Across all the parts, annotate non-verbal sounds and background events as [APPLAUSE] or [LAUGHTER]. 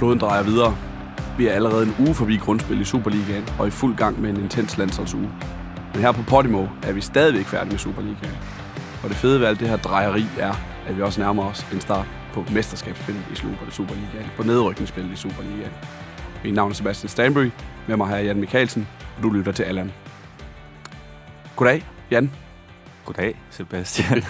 Kloden drejer videre. Vi er allerede en uge forbi grundspil i Superligaen og i fuld gang med en intens landsholdsuge. Men her på Podimo er vi stadigvæk færdige med Superligaen. Og det fede ved alt det her drejeri er, at vi også nærmer os en start på mesterskabsspillet i Superligaen, på nedrykningsspillet i Superligaen. Mit navn er Sebastian Stanbury, med mig her er Jan Mikkelsen, og du lytter til Allan. Goddag, Jan. Goddag, Sebastian.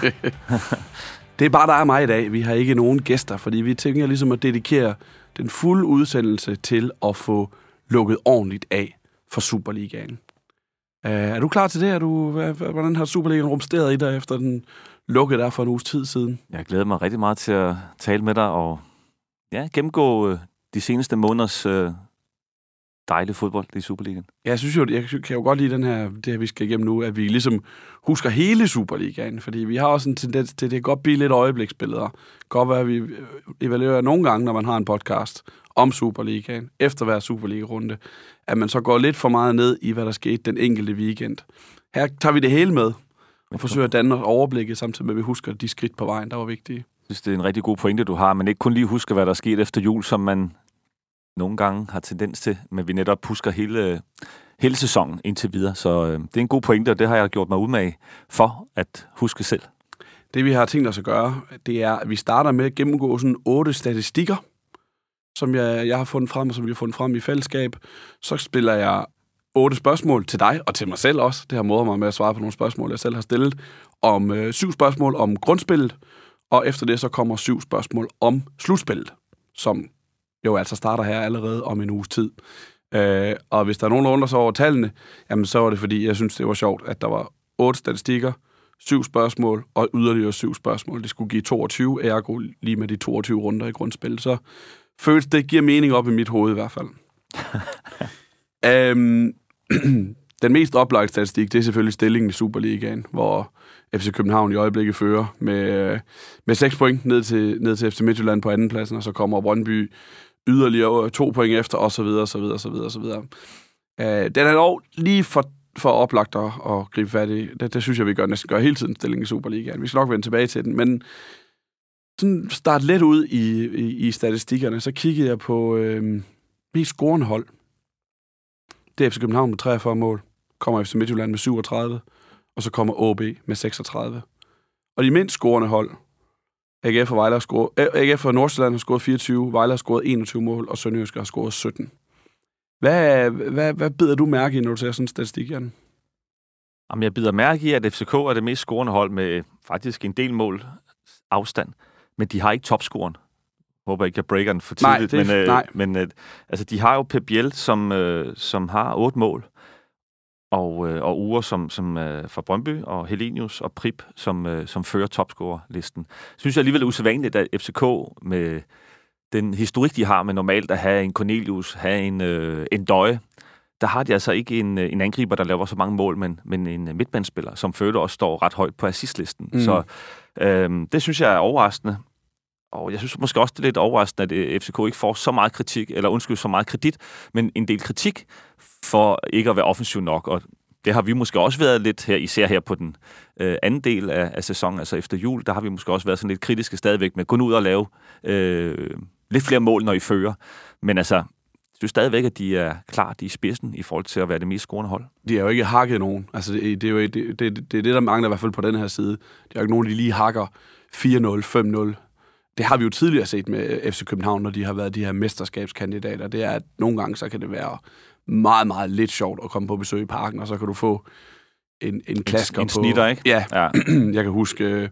[LAUGHS] det er bare dig og mig i dag. Vi har ikke nogen gæster, fordi vi tænker ligesom at dedikere den fulde udsendelse til at få lukket ordentligt af for Superligaen. Uh, er du klar til det? Er du, hvordan har Superligaen rumsteret i dig efter den lukkede der for en uges tid siden? Jeg glæder mig rigtig meget til at tale med dig og ja, gennemgå øh, de seneste måneders øh, dejlige fodbold i Superligaen. Jeg synes jo, jeg kan jo godt lide den her, det her, vi skal igennem nu, at vi ligesom husker hele Superligaen, fordi vi har også en tendens til, det kan godt blive lidt øjebliksbilleder. Godt være, at vi evaluerer nogle gange, når man har en podcast om Superligaen, efter hver Superliga-runde, at man så går lidt for meget ned i, hvad der skete den enkelte weekend. Her tager vi det hele med, og forsøger at danne overblikket, samtidig med, at vi husker de skridt på vejen, der var vigtige. Jeg synes, det er en rigtig god pointe, du har, men ikke kun lige husker, hvad der er sket efter jul, som man nogle gange har tendens til, men vi netop pusker hele, hele sæsonen indtil videre. Så øh, det er en god pointe, og det har jeg gjort mig umage med for at huske selv. Det vi har tænkt os at gøre, det er, at vi starter med at gennemgå sådan otte statistikker, som jeg, jeg har fundet frem, og som vi har fundet frem i fællesskab. Så spiller jeg otte spørgsmål til dig, og til mig selv også. Det har modet mig med at svare på nogle spørgsmål, jeg selv har stillet. Om øh, syv spørgsmål om grundspillet, og efter det så kommer syv spørgsmål om slutspillet, som jo altså starter her allerede om en uges tid. Øh, og hvis der er nogen, der undrer sig over tallene, jamen så var det fordi, jeg synes, det var sjovt, at der var otte statistikker, syv spørgsmål og yderligere syv spørgsmål. Det skulle give 22, ergo lige med de 22 runder i grundspil. Så føles det giver mening op i mit hoved i hvert fald. [LAUGHS] øhm, [CLEARS THROAT] den mest oplagte statistik, det er selvfølgelig stillingen i Superligaen, hvor FC København i øjeblikket fører med, med 6 point ned til, ned til FC Midtjylland på andenpladsen, og så kommer Brøndby yderligere øh, to point efter, og så videre, og så videre, og så videre, og så videre. Øh, den er dog lige for, for oplagt at, at gribe fat i. Det, det synes jeg, vi gør næsten gør hele tiden stillingen i Superligaen. Vi skal nok vende tilbage til den, men sådan start lidt ud i, i, i statistikkerne, så kiggede jeg på øh, mest scorende hold. Det er FC København med 43 mål, kommer FC Midtjylland med 37, og så kommer OB med 36. Og de mindst scorende hold, AGF og Vejle har scoret, AGF og Nordsjælland har scoret 24, Vejle har scoret 21 mål, og Sønderjysk har scoret 17. Hvad, hvad, hvad bider du mærke i, når du ser sådan en statistik, Jan? Jamen, jeg bider mærke i, at FCK er det mest scorende hold med faktisk en del mål afstand, men de har ikke topscoren. Jeg håber ikke, jeg breaker den for tidligt, nej, det, men, øh, nej. men øh, altså, de har jo Pep Biel, som, øh, som har otte mål, og, øh, og Ure som, som øh, fra Brøndby, og Helenius og Prip, som, øh, som fører topscorer-listen. Synes jeg alligevel er usædvanligt, at FCK med den historik, de har med normalt at have en Cornelius, have en, øh, en Døje, der har de altså ikke en, øh, en angriber, der laver så mange mål, men, men en øh, midtbandspiller, som føler også står ret højt på assistlisten. Mm. Så øh, det synes jeg er overraskende. Og jeg synes måske også, det er lidt overraskende, at øh, FCK ikke får så meget kritik, eller undskyld, så meget kredit, men en del kritik for ikke at være offensiv nok. Og det har vi måske også været lidt her, især her på den øh, anden del af, af sæsonen, altså efter jul, der har vi måske også været sådan lidt kritiske stadigvæk med at gå ud og lave øh, lidt flere mål, når I fører. Men altså, jeg synes stadigvæk, at de er klar, i spidsen i forhold til at være det mest scorende hold. De er jo ikke hakket nogen. Altså, det, det, er jo det, det, det, det, er det, der mangler i hvert fald på den her side. De har jo ikke nogen, de lige hakker 4-0, 5-0, det har vi jo tidligere set med FC København, når de har været de her mesterskabskandidater. Det er, at nogle gange så kan det være meget, meget lidt sjovt at komme på besøg i parken, og så kan du få en, en klasker en, en på... snitter, ikke? Ja. ja. [CLEARS THROAT] jeg kan huske uh,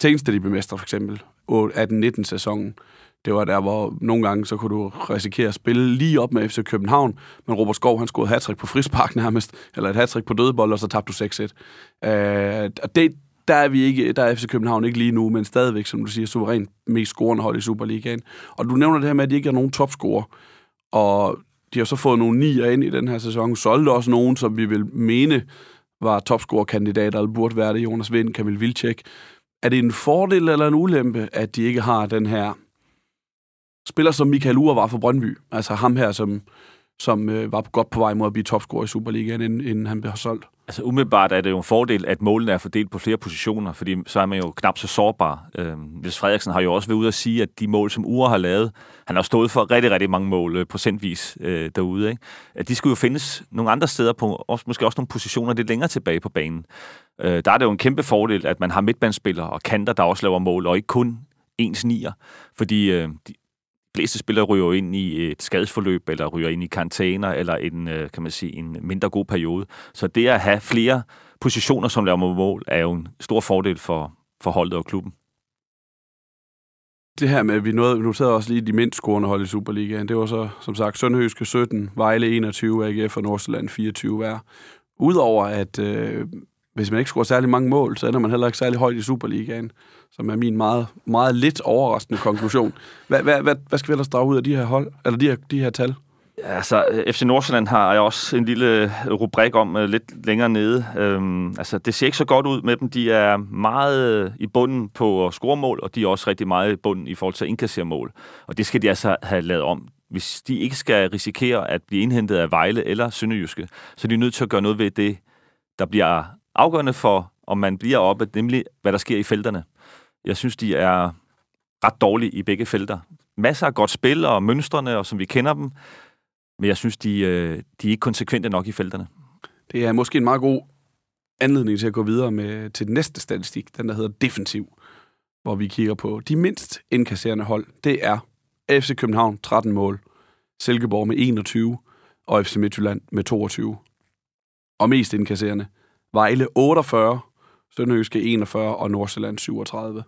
Tænkste de mestre, for eksempel, 18-19 sæsonen. Det var der, hvor nogle gange så kunne du risikere at spille lige op med FC København, men Robert Skov, han scorede hat på frispark nærmest, eller et hat på dødebold, og så tabte du 6-1. Uh, og det, der er vi ikke, der er FC København ikke lige nu, men stadigvæk, som du siger, suverænt mest scorende hold i Superligaen. Og du nævner det her med, at de ikke har nogen topscorer, og de har så fået nogle nier ind i den her sæson. Solgte også nogen, som vi vil mene var topscorekandidater, eller burde være det, Jonas Vind, Kamil Vilcek. Er det en fordel eller en ulempe, at de ikke har den her spiller, som Michael Ure var for Brøndby? Altså ham her, som, som øh, var godt på vej mod at blive topscorer i Superligaen, inden, inden han blev solgt. Altså umiddelbart er det jo en fordel, at målene er fordelt på flere positioner, fordi så er man jo knap så sårbar. Øh, Niels Frederiksen har jo også været ude at sige, at de mål, som Ure har lavet, han har stået for rigtig, rigtig mange mål øh, procentvis øh, derude, ikke? at de skulle jo findes nogle andre steder, på, også, måske også nogle positioner lidt længere tilbage på banen. Øh, der er det jo en kæmpe fordel, at man har midtbandsspillere og kanter, der også laver mål, og ikke kun ens nier, fordi øh, de, fleste spillere ryger ind i et skadesforløb, eller ryger ind i karantæner, eller en, øh, kan man sige, en mindre god periode. Så det at have flere positioner, som laver mål, er jo en stor fordel for, for holdet og klubben. Det her med, at vi nåede, noterede også lige de mindst scorende hold i Superligaen, det var så, som sagt, Sønderjyske 17, Vejle 21, AGF og Nordsjælland 24 hver. Udover at, øh, hvis man ikke scorer særlig mange mål, så ender man heller ikke særlig højt i Superligaen som er min meget, meget lidt overraskende konklusion. Hvad, hvad, hvad, hvad skal vi ellers drage ud af de her hold, eller de her, de her tal? Altså, FC Nordsjælland har jeg også en lille rubrik om uh, lidt længere nede. Øhm, altså, det ser ikke så godt ud med dem. De er meget øh, i bunden på scoremål, og de er også rigtig meget i bunden i forhold til indkassermål. mål. Og det skal de altså have lavet om. Hvis de ikke skal risikere at blive indhentet af Vejle eller Sønderjyske, så er de nødt til at gøre noget ved det, der bliver afgørende for, om man bliver oppe, nemlig hvad der sker i felterne. Jeg synes, de er ret dårlige i begge felter. Masser af godt spil og mønstrene, og som vi kender dem, men jeg synes, de, øh, de er ikke konsekvente nok i felterne. Det er måske en meget god anledning til at gå videre med til den næste statistik, den der hedder defensiv, hvor vi kigger på de mindst indkasserende hold. Det er FC København 13 mål, Silkeborg med 21 og FC Midtjylland med 22. Og mest indkasserende Vejle 48, Sønderjyske 41 og Nordsjælland 37.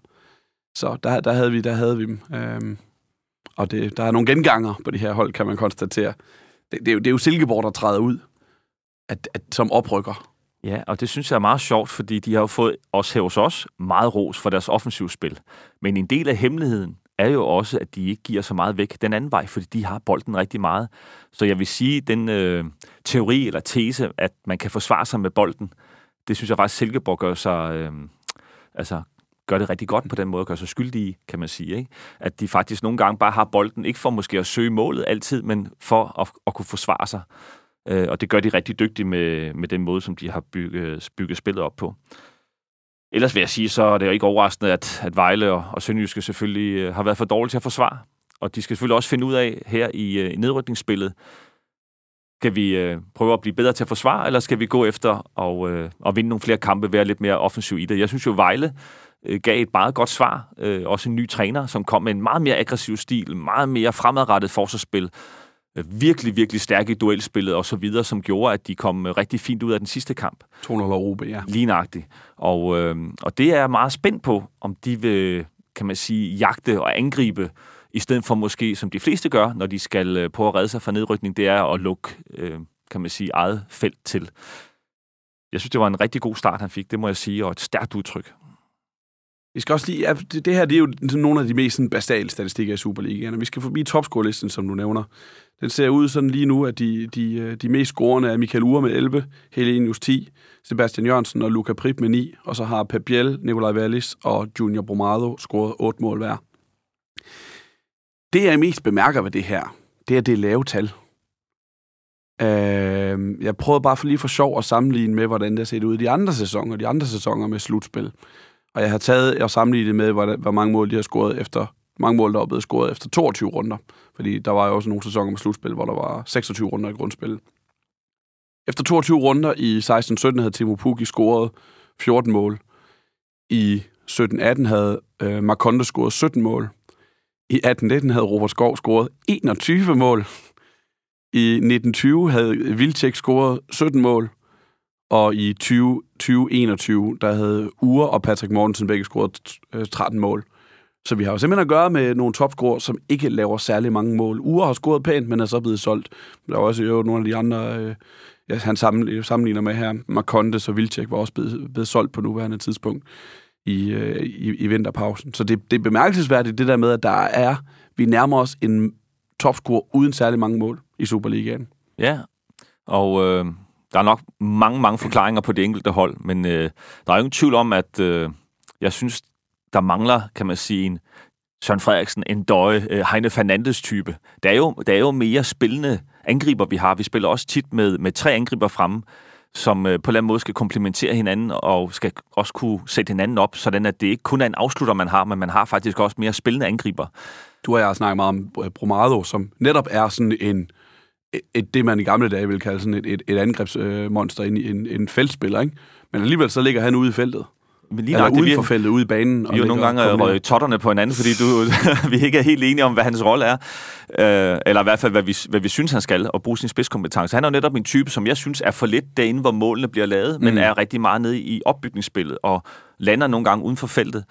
Så der, der, havde vi, der havde vi dem. Øhm, og det, der er nogle genganger på de her hold, kan man konstatere. Det, det, er, jo, det er jo Silkeborg, der træder ud at, at, som oprykker. Ja, og det synes jeg er meget sjovt, fordi de har jo fået, også her hos os, meget ros for deres offensivspil. Men en del af hemmeligheden er jo også, at de ikke giver så meget væk den anden vej, fordi de har bolden rigtig meget. Så jeg vil sige, den øh, teori eller tese, at man kan forsvare sig med bolden, det synes jeg faktisk, Silkeborg gør sig... Øh, altså, gør det rigtig godt på den måde, gør sig skyldige, kan man sige. Ikke? At de faktisk nogle gange bare har bolden, ikke for måske at søge målet altid, men for at, at kunne forsvare sig. Øh, og det gør de rigtig dygtigt med, med den måde, som de har bygget, bygget spillet op på. Ellers vil jeg sige, så er det jo ikke overraskende, at, at Vejle og, og Sønderjyske selvfølgelig øh, har været for dårlige til at forsvare. Og de skal selvfølgelig også finde ud af her i, øh, i nedrykningsspillet, skal vi øh, prøve at blive bedre til at forsvare, eller skal vi gå efter og, øh, og vinde nogle flere kampe, være lidt mere offensiv i det? Jeg synes jo, Vejle øh, gav et meget godt svar. Øh, også en ny træner, som kom med en meget mere aggressiv stil, meget mere fremadrettet forsvarsspil, øh, virkelig, virkelig stærk i duelspillet og så videre, som gjorde, at de kom øh, rigtig fint ud af den sidste kamp. 200 Rube, ja. Lige nøjagtigt. Og, øh, og det er jeg meget spændt på, om de vil, kan man sige, jagte og angribe i stedet for måske, som de fleste gør, når de skal øh, prøve at redde sig fra nedrykning, det er at lukke, øh, kan man sige, eget felt til. Jeg synes, det var en rigtig god start, han fik, det må jeg sige, og et stærkt udtryk. Vi skal også lige, ja, det, det her det er jo nogle af de mest sådan, basale statistikker i Superligaen, og vi skal forbi topscorelisten, som du nævner. Den ser ud sådan lige nu, at de, de, øh, de mest scorende er Michael Ure med 11, Helenius 10, Sebastian Jørgensen og Luca Prip med 9, og så har Pep Biel, Nikolaj Wallis og Junior Bromado scoret 8 mål hver. Det, jeg mest bemærker ved det her, det er, det lave tal. Øh, jeg prøvede bare for lige for sjov at sammenligne med, hvordan det har set ud i de andre sæsoner, de andre sæsoner med slutspil. Og jeg har taget og sammenlignet med, hvor, hvor mange mål de har scoret efter, mange mål, der er blevet scoret efter 22 runder. Fordi der var jo også nogle sæsoner med slutspil, hvor der var 26 runder i grundspil. Efter 22 runder i 16-17 havde Timo Pukki scoret 14 mål. I 17-18 havde øh, Marconde scoret 17 mål. I 1819 havde Robert Skov scoret 21 mål. I 1920 havde Vilcek scoret 17 mål. Og i 2021, der havde Ure og Patrick Mortensen begge scoret 13 øh, mål. Så vi har jo simpelthen at gøre med nogle topscorer, som ikke laver særlig mange mål. Ure har scoret pænt, men er så blevet solgt. Der er også jo nogle af de andre, øh, ja, han sammenligner med her. Marcondes og Vilcek var også blevet, blevet solgt på nuværende tidspunkt i, øh, i, i vinterpausen. Så det, det er bemærkelsesværdigt, det der med, at der er, vi nærmer os en topscore uden særlig mange mål i Superligaen. Ja, og øh, der er nok mange, mange forklaringer på det enkelte hold, men øh, der er jo ingen tvivl om, at øh, jeg synes, der mangler, kan man sige, en Søren Frederiksen, en døje, øh, Heine Fernandes-type. Der er, jo, der er jo mere spillende angriber, vi har. Vi spiller også tit med, med tre angriber fremme, som øh, på en eller anden måde skal komplementere hinanden og skal også kunne sætte hinanden op, sådan at det ikke kun er en afslutter, man har, men man har faktisk også mere spillende angriber. Du og jeg har snakket meget om øh, Bromado, som netop er sådan en, øh, et, det man i gamle dage ville kalde sådan et, et, et angrebsmonster, en, en, en feltspiller, ikke? Men alligevel så ligger han ude i feltet. Men lige nok, uden det, for feltet, ude i banen. Vi er jo nogle gange røget totterne på hinanden, fordi du, [LAUGHS] vi ikke er helt enige om, hvad hans rolle er. Øh, eller i hvert fald, hvad vi, hvad vi synes, han skal, og bruge sin spidskompetence. Han er jo netop en type, som jeg synes er for lidt derinde, hvor målene bliver lavet, mm. men er rigtig meget nede i opbygningsspillet, og lander nogle gange uden for feltet.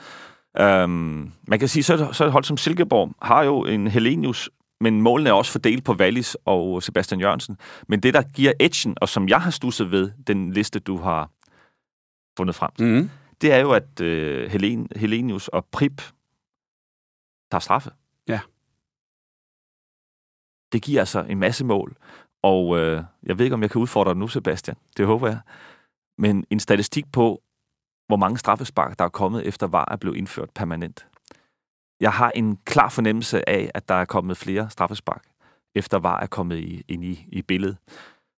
Um, man kan sige, så, så et hold som Silkeborg har jo en Helenius, men målene er også fordelt på Wallis og Sebastian Jørgensen. Men det, der giver edgen, og som jeg har stusset ved, den liste, du har fundet frem, mm det er jo, at øh, Helen, Helenius og Prip tager straffe. Ja. Det giver altså en masse mål. Og øh, jeg ved ikke, om jeg kan udfordre dig nu, Sebastian. Det håber jeg. Men en statistik på, hvor mange straffespark, der er kommet efter VAR er blevet indført permanent. Jeg har en klar fornemmelse af, at der er kommet flere straffespark, efter VAR er kommet i, ind i, i billedet.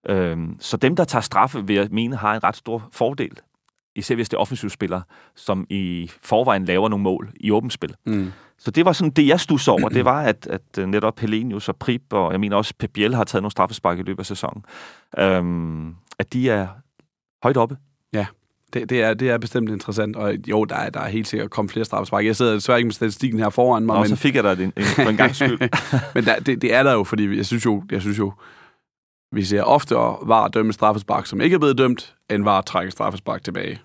Øhm, så dem, der tager straffe, vil jeg mene, har en ret stor fordel især hvis det er offensivspillere, som i forvejen laver nogle mål i åbent spil. Mm. Så det var sådan det, jeg stod over. [CLEARS THROAT] Det var, at, at øh, netop Helenius og Prip, og jeg mener også Pep Biel har taget nogle straffespark i løbet af sæsonen, øhm, at de er højt oppe. Ja, det, det, er, det er bestemt interessant, og jo, der er, der er helt sikkert kommet flere straffespark. Jeg sidder desværre ikke med statistikken her foran mig. Nå, men... så fik jeg dig en, en, for en gang skyld. [LAUGHS] men der, det, det er der jo, fordi jeg synes jo, jeg synes jo vi ser ofte var dømme straffespark, som ikke er blevet dømt, end var at trække straffespark tilbage.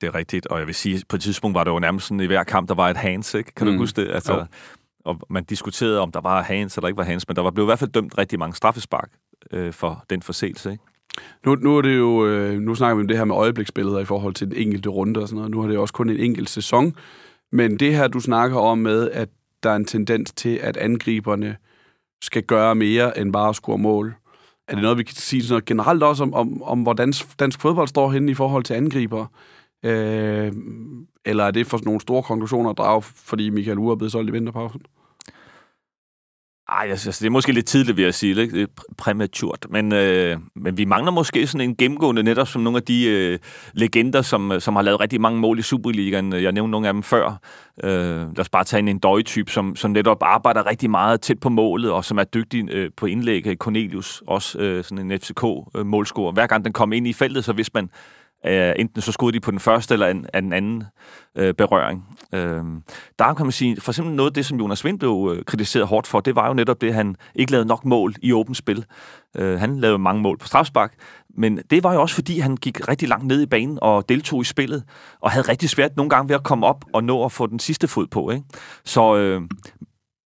Det er rigtigt, og jeg vil sige, på et tidspunkt var det jo nærmest sådan, i hver kamp, der var et hands, ikke? Kan mm. du huske det? Altså, og man diskuterede, om der var hands eller ikke var hands, men der var blevet i hvert fald dømt rigtig mange straffespark øh, for den forseelse, ikke? Nu, nu er det jo, øh, nu snakker vi om det her med øjebliksbilleder i forhold til den enkelte runde og sådan noget. Nu har det jo også kun en enkelt sæson. Men det her, du snakker om med, at der er en tendens til, at angriberne skal gøre mere end bare at score mål. Er det noget, vi kan sige sådan noget generelt også om, om, om hvordan dansk fodbold står henne i forhold til angriber? Øh, eller er det for nogle store konklusioner at drage, fordi Michael Ure er blevet solgt i vinterpausen? Ej, altså, altså, det er måske lidt tidligt, vil jeg sige. Ikke? Det er præmaturt. Men, øh, men vi mangler måske sådan en gennemgående, netop som nogle af de øh, legender, som, øh, som har lavet rigtig mange mål i Superligaen. Jeg nævnte nogle af dem før. Øh, lad os bare tage en, en døje-type, som, som netop arbejder rigtig meget tæt på målet, og som er dygtig øh, på indlæg. Cornelius, også øh, sådan en FCK-målscorer. Øh, Hver gang den kom ind i feltet, så hvis man Uh, enten så skulle de på den første eller en, den anden uh, berøring. Uh, der kan man sige, for eksempel noget af det, som Jonas Vind blev uh, kritiseret hårdt for, det var jo netop det, at han ikke lavede nok mål i åbent spil. Uh, han lavede mange mål på strafspark, men det var jo også, fordi han gik rigtig langt ned i banen og deltog i spillet, og havde rigtig svært nogle gange ved at komme op og nå at få den sidste fod på. Ikke? Så uh,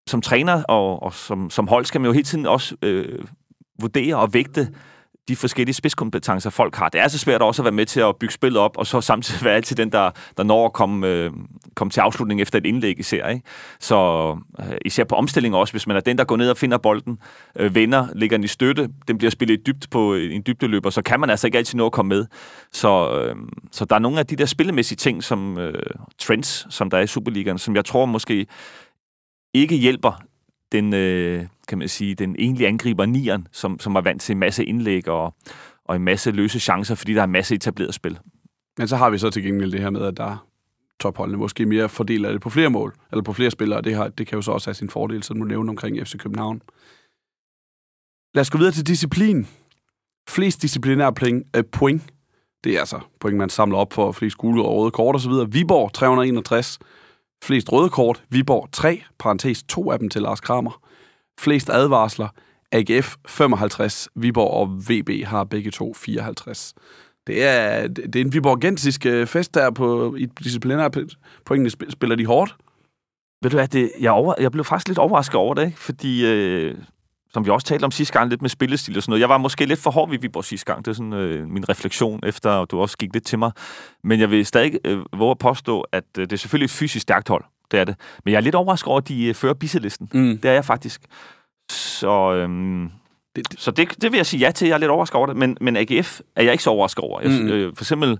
som træner og, og som, som hold skal man jo hele tiden også uh, vurdere og vægte, de forskellige spidskompetencer, folk har. Det er så svært også at være med til at bygge spillet op, og så samtidig være altid den, der, der når at komme, øh, komme til afslutning efter et indlæg især. Ikke? Så øh, især på omstilling også, hvis man er den, der går ned og finder bolden, øh, vender, ligger den i støtte, den bliver spillet dybt på øh, en dybdeløber, så kan man altså ikke altid nå at komme med. Så, øh, så der er nogle af de der spillemæssige ting, som øh, trends, som der er i Superligaen, som jeg tror måske ikke hjælper den, øh, kan man sige, den egentlige angriber nieren, som, som er vant til en masse indlæg og, og en masse løse chancer, fordi der er en masse etableret spil. Men så har vi så til gengæld det her med, at der topholdene måske mere fordeler det på flere mål, eller på flere spillere, det, har, det kan jo så også have sin fordel, som du nævner omkring FC København. Lad os gå videre til disciplin. Flest disciplinære point, øh, point det er altså point, man samler op for flest gule og røde kort osv. Viborg 361, Flest røde kort, Viborg 3, parentes 2 af dem til Lars Kramer. Flest advarsler, AGF 55, Viborg og VB har begge to 54. Det er, det er en viborgensisk øh, fest der på i disciplinære pointene. Spiller de hårdt? Ved du hvad, det, jeg, over, jeg blev faktisk lidt overrasket over det, fordi øh, som vi også talte om sidste gang, lidt med spillestil og sådan noget. Jeg var måske lidt for hård ved Viborg sidste gang. Det er sådan øh, min refleksion, efter at du også gik lidt til mig. Men jeg vil stadig øh, våge at påstå, at øh, det er selvfølgelig et fysisk stærkt hold. Det er det. Men jeg er lidt overrasket over, at de øh, fører bisselisten. Mm. Det er jeg faktisk. Så, øhm, det, det. så det, det vil jeg sige ja til. Jeg er lidt overrasket over det. Men, men AGF er jeg ikke så overrasket over. Jeg, mm. øh, for eksempel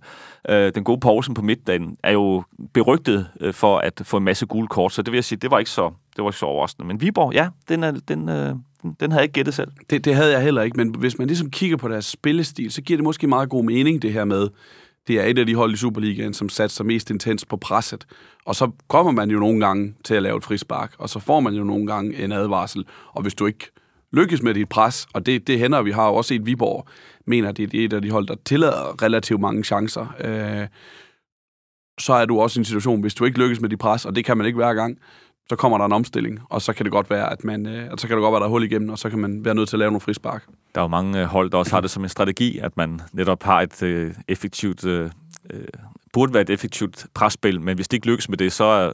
øh, den gode Poulsen på midtdagen er jo berygtet øh, for at få en masse gule kort. Så det vil jeg sige, det var ikke så, det var ikke så overraskende. Men Viborg, ja, den er, den, øh, den, den havde jeg ikke gættet selv. Det, det havde jeg heller ikke, men hvis man ligesom kigger på deres spillestil, så giver det måske meget god mening, det her med, det er et af de hold i Superligaen, som satser mest intens på presset. Og så kommer man jo nogle gange til at lave et frispark, og så får man jo nogle gange en advarsel. Og hvis du ikke lykkes med dit pres, og det, det hænder, vi har jo også set Viborg, mener, det er et af de hold, der tillader relativt mange chancer. Øh, så er du også i en situation, hvis du ikke lykkes med dit pres, og det kan man ikke hver gang, så kommer der en omstilling, og så kan det godt være, at man, øh, så kan det godt være, der er hul igennem, og så kan man være nødt til at lave nogle frispark. Der er jo mange øh, hold, der også har det som en strategi, at man netop har et øh, effektivt, øh, øh burde være et effektivt presspil, men hvis det ikke lykkes med det, så er,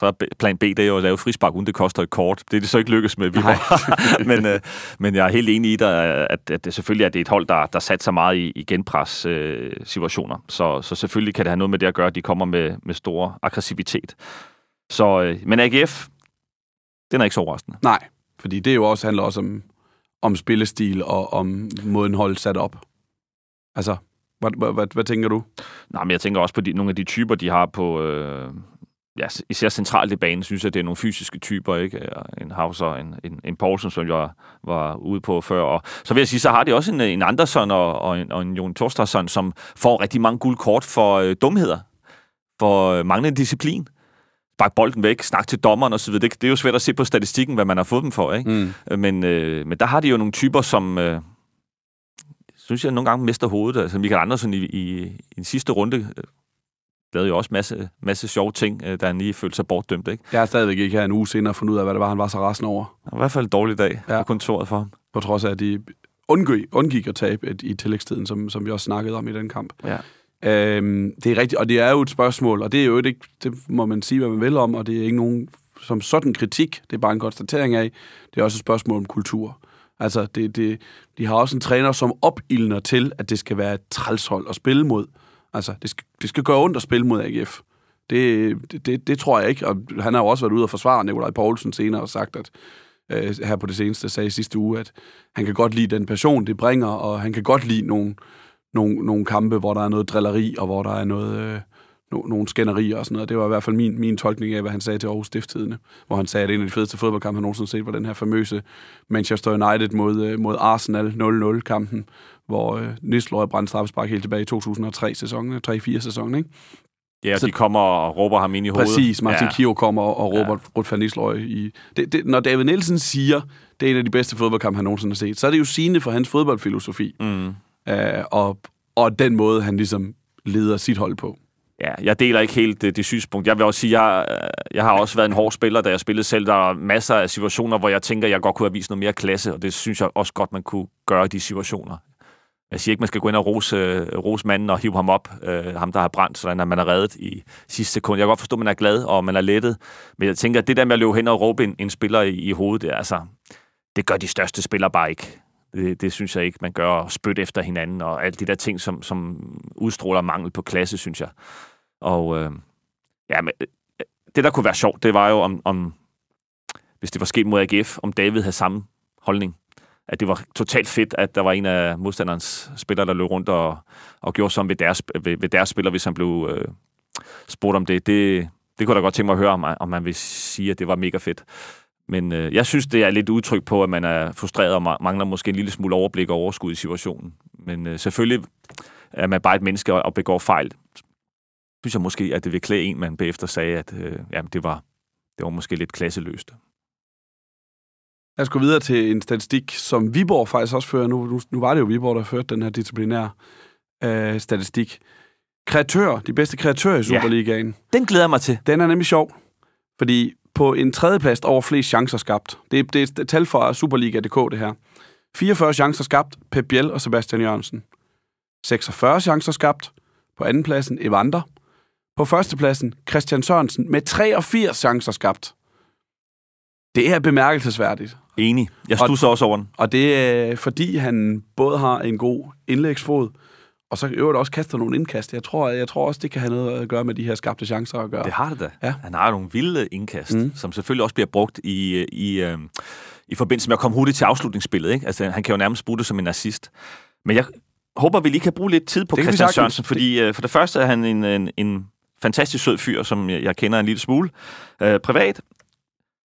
så er plan B, det er jo at lave frispark, uden det koster et kort. Det er det så ikke lykkes med, vi [LAUGHS] men, øh, men jeg er helt enig i dig, at, at det selvfølgelig er det et hold, der, der satser meget i, i genpres-situationer. Øh, så, så selvfølgelig kan det have noget med det at gøre, at de kommer med, med stor aggressivitet. Så, øh, men AGF, den er ikke så overraskende. Nej, fordi det jo også handler også om, om spillestil og om måden holdet sat op. Altså, hvad, hvad, hvad, hvad tænker du? Nej, men jeg tænker også på de, nogle af de typer, de har på... Øh, ja, især centralt i banen, synes jeg, det er nogle fysiske typer, ikke? En Hauser, en, en, en Poulsen, som jeg var ude på før. Og så vil jeg sige, så har de også en, en Andersson og, og, en, og en Jon Torstensson, som får rigtig mange guldkort for øh, dumheder, for øh, manglende disciplin spark bolden væk, snak til dommeren osv. Det, det er jo svært at se på statistikken, hvad man har fået dem for. Ikke? Mm. Øh, men, øh, men der har de jo nogle typer, som øh, synes jeg nogle gange mister hovedet. Altså Michael Andersen i, i, i den sidste runde øh, lavede jo også masse, masse sjove ting, øh, da han lige følte sig bortdømt. Ikke? Jeg har stadigvæk ikke her en uge senere fundet ud af, hvad det var, han var så rasende over. Det var i hvert fald en dårlig dag ja. på kontoret for ham. På trods af, at de undgik, undgik at tabe i tillægstiden, som, som vi også snakkede om i den kamp. Ja. Øhm, det er rigtigt, og det er jo et spørgsmål, og det er jo ikke, det må man sige, hvad man vil om, og det er ikke nogen som sådan kritik, det er bare en konstatering af, det er også et spørgsmål om kultur. Altså, det, det, de har også en træner, som opildner til, at det skal være et trælshold at spille mod. Altså, det skal, det skal gøre ondt at spille mod AGF. Det, det, det tror jeg ikke, og han har jo også været ude og forsvare Nikolaj Poulsen senere og sagt, at øh, her på det seneste sagde i sidste uge, at han kan godt lide den passion, det bringer, og han kan godt lide nogle, nogle, nogle kampe, hvor der er noget drilleri, og hvor der er noget, øh, no, nogle skænderier og sådan noget. Det var i hvert fald min, min tolkning af, hvad han sagde til Aarhus Stifttidene, hvor han sagde, at en af de fedeste fodboldkampe, han nogensinde set, var den her famøse Manchester United mod, øh, mod Arsenal 0-0-kampen, hvor øh, Nistelrøj brændte straffespark helt tilbage i 2003-sæsonen, 3-4-sæsonen, ikke? Ja, så, de kommer og råber ham ind i hovedet. Præcis, Martin ja. Kio kommer og råber ja. Ruth van Nistelrooy i... Det, det, når David Nielsen siger, det er en af de bedste fodboldkampe, han nogensinde har set, så er det jo sigende for hans fodboldfilosofi. Mm. Uh, og, og den måde, han ligesom leder sit hold på. Ja, jeg deler ikke helt det, det synspunkt. Jeg vil også sige, jeg, jeg har også været en hård spiller, da jeg spillede selv. Der er masser af situationer, hvor jeg tænker, jeg godt kunne have vist noget mere klasse, og det synes jeg også godt, man kunne gøre i de situationer. Jeg siger ikke, man skal gå ind og rose, øh, rose manden og hive ham op, øh, ham der har brændt, sådan at man er reddet i sidste sekund. Jeg kan godt forstå, at man er glad, og man er lettet, men jeg tænker, at det der med at løbe hen og råbe en, en spiller i, i hovedet, det, er, altså, det gør de største spillere bare ikke. Det, det synes jeg ikke, man gør, og spytte efter hinanden, og alle de der ting, som, som udstråler mangel på klasse, synes jeg. Og øh, ja, men, øh, det, der kunne være sjovt, det var jo, om, om hvis det var sket mod AGF, om David havde samme holdning. At det var totalt fedt, at der var en af modstanderens spillere, der løb rundt og, og gjorde som ved deres, ved, ved deres spiller, hvis han blev øh, spurgt om det. det. Det kunne da godt tænke mig at høre, om, om man vil sige, at det var mega fedt. Men øh, jeg synes, det er lidt udtryk på, at man er frustreret og mangler måske en lille smule overblik og overskud i situationen. Men øh, selvfølgelig er man bare et menneske og begår fejl. Synes jeg måske, at det vil klæde en, man bagefter sagde, at øh, jamen, det, var, det var måske lidt klasseløst. Lad os gå videre til en statistik, som Viborg faktisk også fører. Nu, nu, nu var det jo Viborg, der førte den her disciplinære øh, statistik. Kreatører, de bedste kreatører i Superligaen. Ja, den glæder mig til. Den er nemlig sjov, fordi på en tredjeplads over flest chancer skabt. Det, det er et tal fra Superliga.dk, det her. 44 chancer skabt, Pep Biel og Sebastian Jørgensen. 46 chancer skabt. På andenpladsen, Evander. På førstepladsen, Christian Sørensen med 83 chancer skabt. Det er bemærkelsesværdigt. Enig. Jeg stusser også over den. Og det er, fordi han både har en god indlægsfod, og så øvrigt også kaster nogle indkast. Jeg tror, jeg tror også, det kan have noget at gøre med de her skabte chancer at gøre. Det har det da. Ja. Han har nogle vilde indkast, mm. som selvfølgelig også bliver brugt i, i, øh, i forbindelse med at komme hurtigt til afslutningsspillet. Ikke? Altså, han kan jo nærmest bruge det som en assist. Men jeg håber, vi lige kan bruge lidt tid på det Christian Sørensen, fordi øh, for det første er han en, en, en fantastisk sød fyr, som jeg, jeg kender en lille smule øh, privat.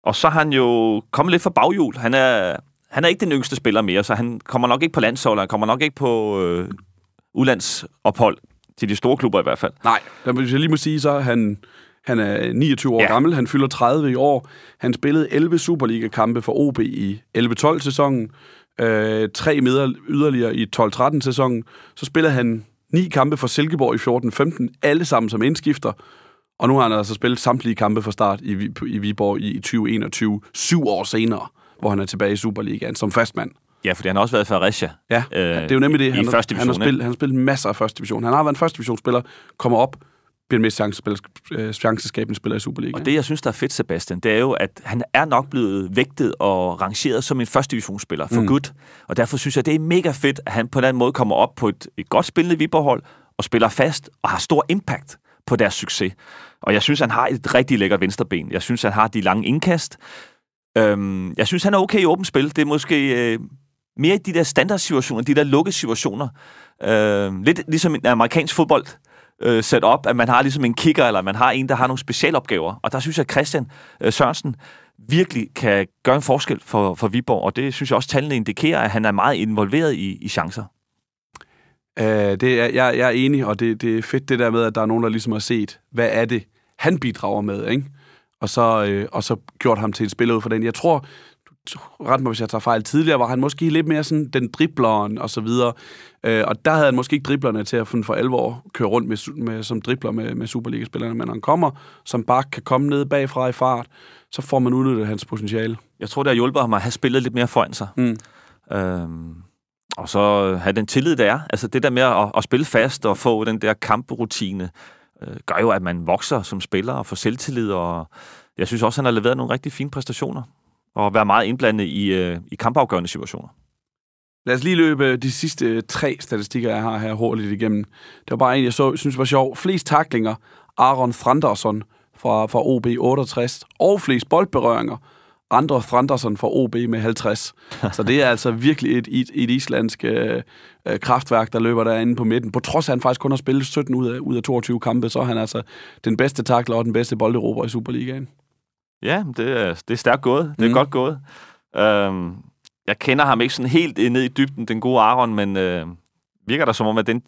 Og så har han jo kommet lidt fra baghjul. Han er, han er ikke den yngste spiller mere, så han kommer nok ikke på landshold, han kommer nok ikke på øh, udlandsophold til de store klubber i hvert fald. Nej, hvis jeg lige må sige, så han, han er 29 år ja. gammel, han fylder 30 i år. Han spillede 11 Superliga-kampe for OB i 11-12-sæsonen, øh, tre med yderligere i 12-13-sæsonen. Så spillede han ni kampe for Silkeborg i 14-15, alle sammen som indskifter. Og nu har han altså spillet samtlige kampe fra start i, i Viborg i 2021, syv år senere, hvor han er tilbage i Superligaen som fastmand. Ja, fordi han har også været i Fredericia. Ja, øh, det er jo nemlig det. Han, i første division, han, har spillet, han har spillet masser af første division. Han har været en første divisionsspiller, kommer op, bliver mest øh, chanceskabende spiller i Superligaen. Og det, jeg synes, der er fedt, Sebastian, det er jo, at han er nok blevet vægtet og rangeret som en første divisionsspiller for mm. godt. Og derfor synes jeg, det er mega fedt, at han på en eller anden måde kommer op på et, et godt spillende Viborg-hold og spiller fast og har stor impact på deres succes. Og jeg synes, han har et rigtig lækkert venstreben. Jeg synes, han har de lange indkast. Øhm, jeg synes, han er okay i åbent spil. Det er måske øh, mere i de der standardsituationer, de der lukkede situationer. Øh, lidt ligesom en amerikansk fodbold øh, set op, at man har ligesom en kicker, eller man har en, der har nogle specialopgaver. Og der synes jeg, at Christian øh, Sørensen virkelig kan gøre en forskel for, for Viborg, og det synes jeg også, tallene indikerer, at han er meget involveret i, i chancer. Uh, det er, jeg, jeg er enig, og det, det er fedt det der med, at der er nogen, der ligesom har set, hvad er det, han bidrager med, ikke? Og så, øh, og så gjort ham til et spiller ud for den. Jeg tror, ret mig, hvis jeg tager fejl, tidligere var han måske lidt mere sådan den dribleren og så videre. Øh, og der havde han måske ikke driblerne til at for alvor køre rundt med, med, som dribler med, med Superliga-spillerne. Men når han kommer som bak, kan komme ned bagfra i fart, så får man udnyttet hans potentiale. Jeg tror, det har hjulpet ham at have spillet lidt mere foran sig. Mm. Øhm, og så øh, have den tillid, der er. Altså det der med at, at spille fast og få den der kamprutine, øh, gør jo, at man vokser som spiller og får selvtillid. Og jeg synes også, at han har leveret nogle rigtig fine præstationer og være meget indblandet i, øh, i kampafgørende situationer. Lad os lige løbe øh, de sidste øh, tre statistikker, jeg har her hurtigt igennem. Det var bare en, jeg så, synes var sjov. Flest taklinger, Aaron Franderson fra, fra OB 68, og flest boldberøringer, andre Franderson fra OB med 50. Så det er [LAUGHS] altså virkelig et, et, et islandsk øh, øh, kraftværk, der løber derinde på midten. På trods af, at han faktisk kun har spillet 17 ud af, ud af 22 kampe, så er han altså den bedste takler og den bedste bolderober i Superligaen. Ja, det er, det er stærkt gået. Det er mm. godt gået. Øhm, jeg kender ham ikke sådan helt ned i dybden, den gode Aaron, men øh, virker der som om, at den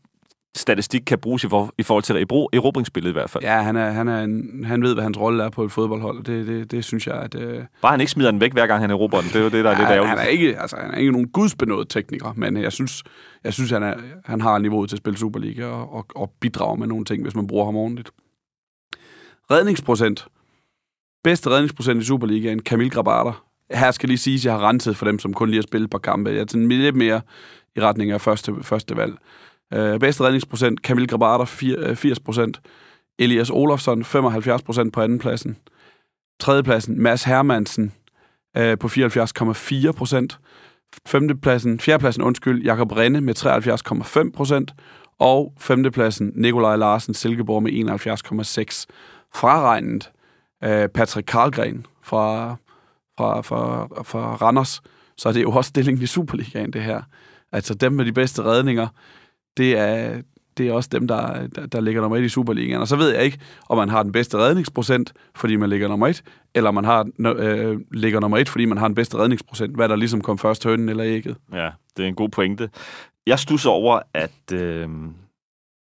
statistik kan bruges i, for, i forhold til erobringsspillet i hvert fald. Ja, han, er, han, er en, han ved, hvad hans rolle er på et fodboldhold. Det, det, det synes jeg, at... Øh... Bare han ikke smider den væk, hver gang han erobrer den. Det er jo det, der er ja, lidt ærgerligt. Han er ikke, altså, han er ikke nogen gudsbenået tekniker, men jeg synes, jeg synes han, er, han har niveauet til at spille Superliga og, og, og bidrage med nogle ting, hvis man bruger ham ordentligt. Redningsprocent. Bedste redningsprocent i Superligaen, Kamil Grabater. Her skal lige sige, at jeg har renset for dem, som kun lige har spillet på kampe. Jeg er sådan lidt mere i retning af første, første valg. Øh, bedste redningsprocent, Kamil Grabater, 80 øh, procent. Elias Olofsson, 75 procent på andenpladsen. Tredjepladsen, Mads Hermansen øh, på 74,4 procent. Femtepladsen, fjerdepladsen, undskyld, Jakob Rinde med 73,5 procent. Og femtepladsen, Nikolaj Larsen Silkeborg med 71,6. Fraregnet øh, Patrick Karlgren fra, fra, fra, fra Randers, så er det jo også stillingen i Superligaen, det her. Altså dem med de bedste redninger, det er, det er også dem, der, der, der ligger nummer et i Superligaen. Og så ved jeg ikke, om man har den bedste redningsprocent, fordi man ligger nummer et, eller man har, øh, ligger nummer et, fordi man har den bedste redningsprocent. Hvad der ligesom kom først, hønnen eller ægget. Ja, det er en god pointe. Jeg stusser over, at øh,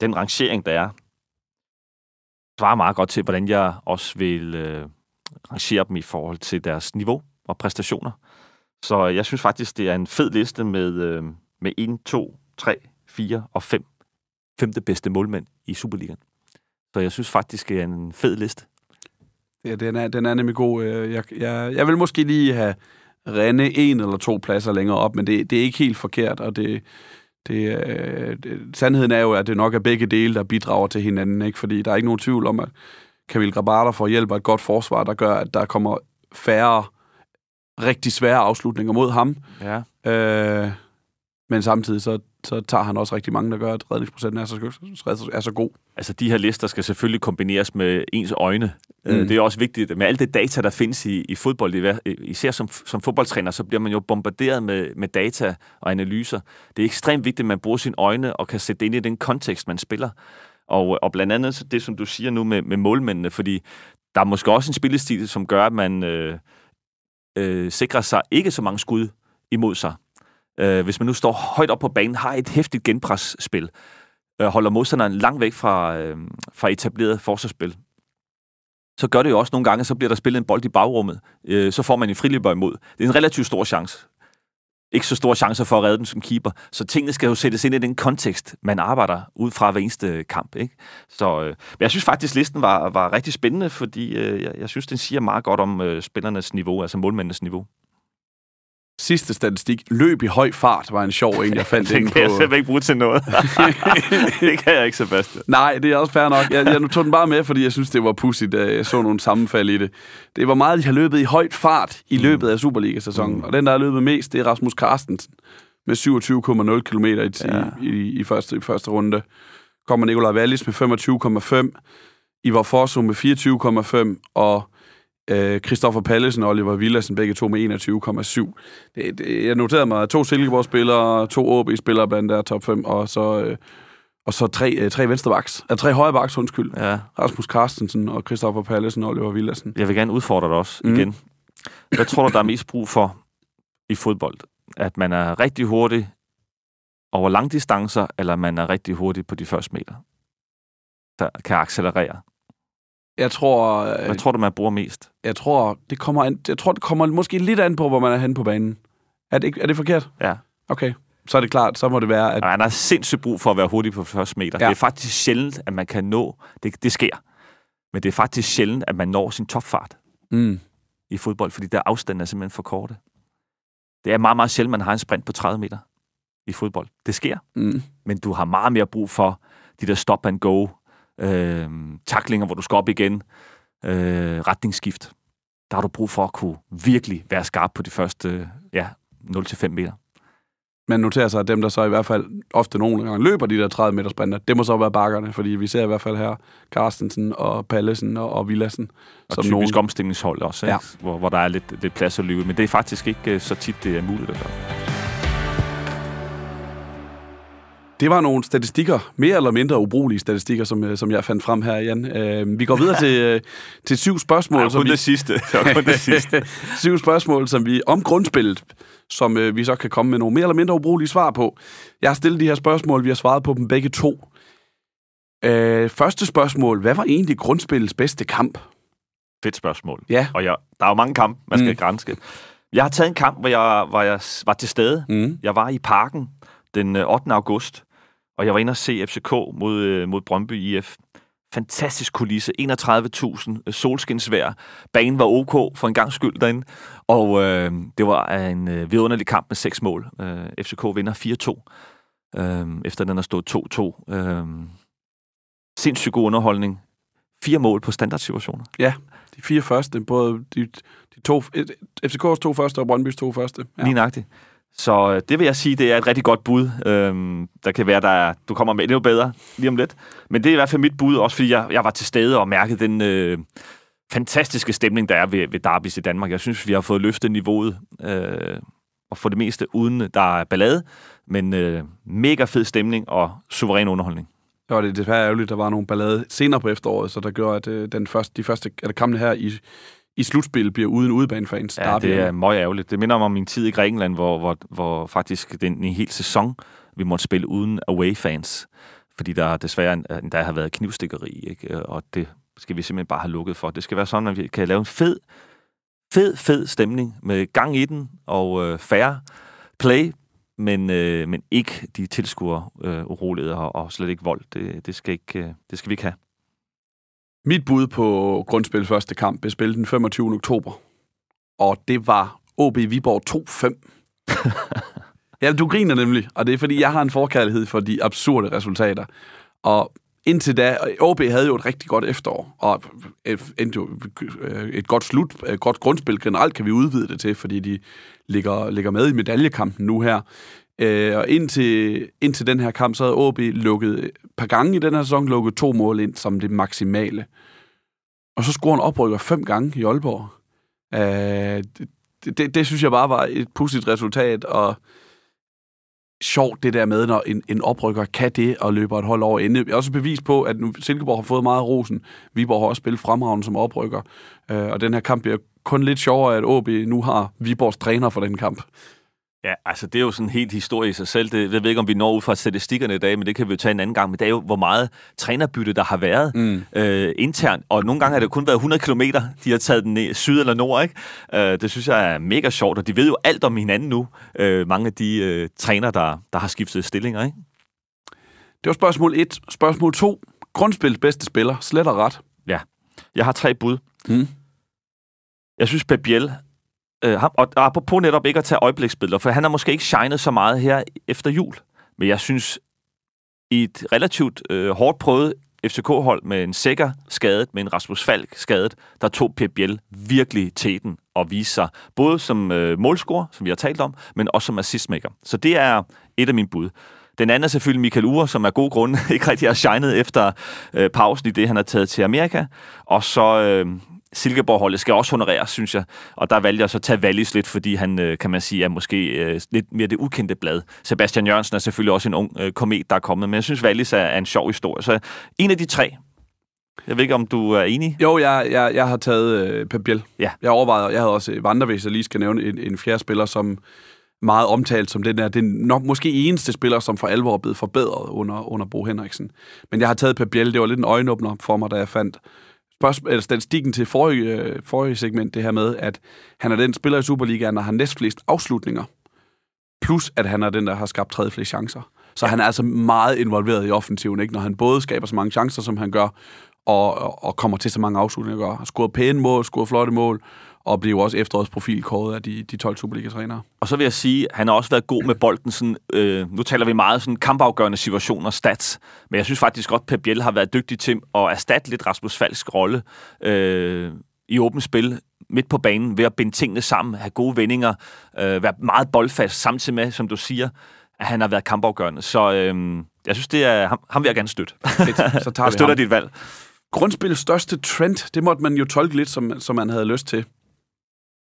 den rangering, der er, svarer meget godt til, hvordan jeg også vil øh, rangere dem i forhold til deres niveau og præstationer. Så jeg synes faktisk, det er en fed liste med, øh, med 1, 2, 3, 4 og 5 femte bedste målmænd i Superligaen. Så jeg synes faktisk, det er en fed liste. Ja, den er, den er nemlig god. Øh, jeg, jeg, jeg vil måske lige have Renne en eller to pladser længere op, men det, det er ikke helt forkert, og det, det, øh, sandheden er jo, at det nok er begge dele, der bidrager til hinanden, ikke? fordi der er ikke nogen tvivl om, at Kamil Grabater får hjælp af et godt forsvar, der gør, at der kommer færre rigtig svære afslutninger mod ham. Ja. Øh, men samtidig så, så tager han også rigtig mange, der gør, at redningsprocenten er så, er så god. Altså de her lister skal selvfølgelig kombineres med ens øjne. Øh, mm. Det er også vigtigt. Med alt det data, der findes i, i fodbold, især som, som fodboldtræner, så bliver man jo bombarderet med, med data og analyser. Det er ekstremt vigtigt, at man bruger sine øjne og kan sætte det ind i den kontekst, man spiller. Og, og blandt andet det, som du siger nu med, med målmændene, fordi der er måske også en spillestil, som gør, at man øh, øh, sikrer sig ikke så mange skud imod sig. Øh, hvis man nu står højt op på banen, har et hæftigt genpresspil, øh, holder modstanderen langt væk fra, øh, fra etableret forsvarsspil, så gør det jo også nogle gange, så bliver der spillet en bold i bagrummet. Øh, så får man en friløber imod. Det er en relativt stor chance. Ikke så store chancer for at redde den som keeper. Så tingene skal jo sættes ind i den kontekst, man arbejder ud fra hver eneste kamp. Ikke? Så, øh, men jeg synes faktisk, listen var, var rigtig spændende, fordi øh, jeg, jeg synes, den siger meget godt om øh, spillernes niveau, altså målmændenes niveau sidste statistik, løb i høj fart, var en sjov en, jeg fandt [LAUGHS] det inde på. Det kan jeg simpelthen ikke bruge til noget. [LAUGHS] det kan jeg ikke, Sebastian. Nej, det er også fair nok. Jeg, jeg tog den bare med, fordi jeg synes, det var pudsigt, at jeg så nogle sammenfald i det. Det var meget, de har løbet i højt fart i mm. løbet af Superliga-sæsonen. Mm. Og den, der har løbet mest, det er Rasmus Carstensen med 27,0 km i, ja. i, i, første, i første runde. Kommer Nikolaj Wallis med 25,5. Ivar Forso med 24,5. Og Øh, Christoffer Pallesen og Oliver Villassen, begge to med 21,7. Det, det, jeg noterede mig to Silkeborg-spillere, to AB-spillere blandt der top 5, og så, øh, og så tre, øh, tre venstrebaks. Altså tre højrebaks, undskyld. Ja. Rasmus Carstensen og Christoffer Pallesen og Oliver Villassen. Jeg vil gerne udfordre dig også mm. igen. Hvad tror du, der er mest brug for i fodbold? At man er rigtig hurtig over langdistancer, eller man er rigtig hurtig på de første meter? Der kan accelerere. Jeg tror... Hvad øh, tror du, man bruger mest? Jeg tror, det kommer, an, jeg tror, det kommer måske lidt an på, hvor man er henne på banen. Er det, er det forkert? Ja. Okay. Så er det klart, så må det være, at... Ja, han har sindssygt brug for at være hurtig på første meter. Ja. Det er faktisk sjældent, at man kan nå... Det, det sker. Men det er faktisk sjældent, at man når sin topfart mm. i fodbold, fordi der afstanden er simpelthen for korte. Det er meget, meget sjældent, man har en sprint på 30 meter i fodbold. Det sker. Mm. Men du har meget mere brug for de der stop and go, øh, taklinger, hvor du skal op igen, øh, retningsskift. Der har du brug for at kunne virkelig være skarp på de første ja, 0-5 meter. Man noterer sig, at dem, der så i hvert fald ofte nogle gange løber de der 30 meter sprinter, det må så være bakkerne, fordi vi ser i hvert fald her Carstensen og Pallesen og, og Villassen. Og som typisk nogle... omstillingshold også, ja. hvor, hvor der er lidt, lidt plads at løbe. Men det er faktisk ikke så tit, det er muligt at gøre. Det var nogle statistikker, mere eller mindre ubrugelige statistikker, som, øh, som jeg fandt frem her, Jan. Uh, vi går videre til, uh, til syv spørgsmål. Ja, kun vi, det sidste. kun det sidste. [LAUGHS] syv spørgsmål, som vi om grundspillet, som uh, vi så kan komme med nogle mere eller mindre ubrugelige svar på. Jeg har stillet de her spørgsmål, vi har svaret på dem begge to. Uh, første spørgsmål, hvad var egentlig grundspillets bedste kamp? Fedt spørgsmål. Ja. Og jeg, der er jo mange kampe, man skal mm. grænske. Jeg har taget en kamp, hvor jeg, hvor jeg var til stede. Mm. Jeg var i parken den 8. august og jeg var inde og se FCK mod, øh, mod Brøndby IF. Fantastisk kulisse. 31.000 øh, solskinsvær. Banen var ok for en gang skyld derinde. Og øh, det var en øh, vidunderlig kamp med seks mål. Øh, FCK vinder 4-2, øh, efter den har stået 2-2. Øh, sindssygt god underholdning. Fire mål på standardsituationer. Ja, de fire første. Både de, de to, FCK's to første og Brøndby's to første. Ja. Lige nøjagtigt. Så øh, det vil jeg sige, det er et rigtig godt bud. Øhm, der kan være, der er, du kommer med endnu bedre lige om lidt. Men det er i hvert fald mit bud, også fordi jeg, jeg var til stede og mærkede den øh, fantastiske stemning, der er ved, ved Derbys i Danmark. Jeg synes, vi har fået løftet niveauet, øh, og for det meste uden der er ballade, men øh, mega fed stemning og suveræn underholdning. Ja, det det desværre ærgerligt, at der var nogle ballade senere på efteråret, så der gjorde, at øh, den første, de første eller kampene her i i slutspil bliver uden udebanefans. Ja, det er meget ærgerligt. Det minder om min tid i Grækenland, hvor, hvor, hvor faktisk den en hel sæson, vi måtte spille uden away-fans. Fordi der desværre der har været knivstikkeri, ikke? og det skal vi simpelthen bare have lukket for. Det skal være sådan, at vi kan lave en fed, fed, fed stemning med gang i den og øh, færre play, men, øh, men ikke de tilskuer øh, uroligheder og, og slet ikke vold. Det, det, skal ikke, øh, det skal vi ikke have. Mit bud på grundspil første kamp blev spillet den 25. oktober. Og det var OB Viborg 2-5. [LAUGHS] ja, du griner nemlig, og det er fordi, jeg har en forkærlighed for de absurde resultater. Og indtil da, OB havde jo et rigtig godt efterår, og endte jo et godt slut, et godt grundspil generelt kan vi udvide det til, fordi de ligger, ligger med i medaljekampen nu her. Øh, og indtil, indtil den her kamp, så havde OB lukket et par gange i den her sæson, lukket to mål ind som det maksimale. Og så scorer han oprykker fem gange i Aalborg. Øh, det, det, det synes jeg bare var et pudsigt resultat, og sjovt det der med, når en, en oprykker kan det og løber et hold over ende. Jeg er også bevis på, at nu Silkeborg har fået meget rosen. Viborg har også spillet fremragende som oprykker. Øh, og den her kamp bliver kun lidt sjovere, at OB nu har Viborgs træner for den kamp. Ja, altså det er jo sådan helt historie i sig selv. Det, jeg ved ikke, om vi når ud fra statistikkerne i dag, men det kan vi jo tage en anden gang. Men det er jo, hvor meget trænerbytte, der har været mm. øh, internt. Og nogle gange har det kun været 100 km, de har taget den ned, syd eller nord. Ikke? Øh, det synes jeg er mega sjovt, og de ved jo alt om hinanden nu. Øh, mange af de øh, træner, der, der har skiftet stillinger. Ikke? Det var spørgsmål 1. Spørgsmål 2. Grundspil bedste spiller. Slet og ret. Ja. Jeg har tre bud. Mm. Jeg synes, Pep Biel Øh, ham, og apropos netop ikke at tage øjebliksbilleder, for han har måske ikke shined så meget her efter jul. Men jeg synes, i et relativt øh, hårdt prøvet FCK-hold med en sikker skadet, med en Rasmus Falk skadet, der tog Pep Biel virkelig teten og viste sig, både som øh, målscorer, som vi har talt om, men også som assistmaker. Så det er et af mine bud. Den anden er selvfølgelig Michael Ure, som af god grund [LAUGHS] ikke rigtig har shined efter øh, pausen i det, han har taget til Amerika. Og så øh, Silkeborg-holdet skal også honoreres, synes jeg. Og der valgte jeg så at tage Wallis lidt, fordi han, øh, kan man sige, er måske øh, lidt mere det ukendte blad. Sebastian Jørgensen er selvfølgelig også en ung øh, komet, der er kommet, men jeg synes, Wallis er, en sjov historie. Så en af de tre. Jeg ved ikke, om du er enig? Jo, jeg, jeg, jeg har taget øh, Pep Biel. Ja. Jeg overvejede, jeg havde også Vandre, hvis jeg lige skal nævne en, en fjerde spiller, som meget omtalt som den der, den nok måske eneste spiller, som for alvor er blevet forbedret under, under Bo Henriksen. Men jeg har taget Pep Biel, det var lidt en øjenåbner for mig, da jeg fandt spørgsmål, eller statistikken til forrige, øh, forrige segment, det her med, at han er den spiller i Superligaen, der har næstflest afslutninger, plus at han er den, der har skabt tredje flest chancer. Så han er altså meget involveret i offensiven, ikke? når han både skaber så mange chancer, som han gør, og, og, og kommer til så mange afslutninger. Har scoret pæne mål, scoret flotte mål, og jo også efterårets profil kåret af de, de 12 Superliga-trænere. Og så vil jeg sige, at han har også været god med bolden. Sådan, øh, nu taler vi meget sådan kampafgørende situationer, stats. Men jeg synes faktisk godt, at Pep Biel har været dygtig til at erstatte lidt Rasmus Falsk rolle øh, i åbent spil midt på banen ved at binde tingene sammen, have gode vendinger, øh, være meget boldfast, samtidig med, som du siger, at han har været kampafgørende. Så øh, jeg synes, det er ham, ham vil jeg gerne støtte. [LAUGHS] Fedt. Så tager jeg støtter ham. dit valg. Grundspillets største trend, det måtte man jo tolke lidt, som, som man havde lyst til.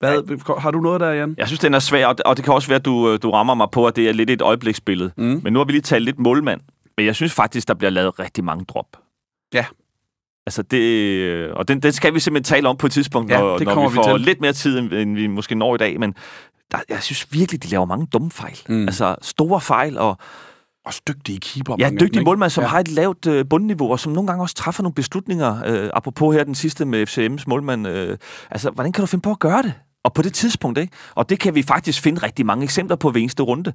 Hvad, har du noget der, Jan? Jeg synes, den er svær, og det kan også være, at du, du rammer mig på, at det er lidt et øjebliksbillede. Mm. Men nu har vi lige talt lidt målmand. Men jeg synes faktisk, der bliver lavet rigtig mange drop. Ja. Altså det, og den, den skal vi simpelthen tale om på et tidspunkt, ja, når, når vi får vi lidt mere tid, end vi måske når i dag. Men der, jeg synes virkelig, de laver mange dumme fejl. Mm. Altså store fejl, og også dygtige keeper. Ja, dygtige målmand, som ja. har et lavt øh, bundniveau, og som nogle gange også træffer nogle beslutninger. Øh, apropos her den sidste med FCM's målmand. Øh, altså, hvordan kan du finde på at gøre det? Og på det tidspunkt, ikke? Og det kan vi faktisk finde rigtig mange eksempler på ved eneste runde.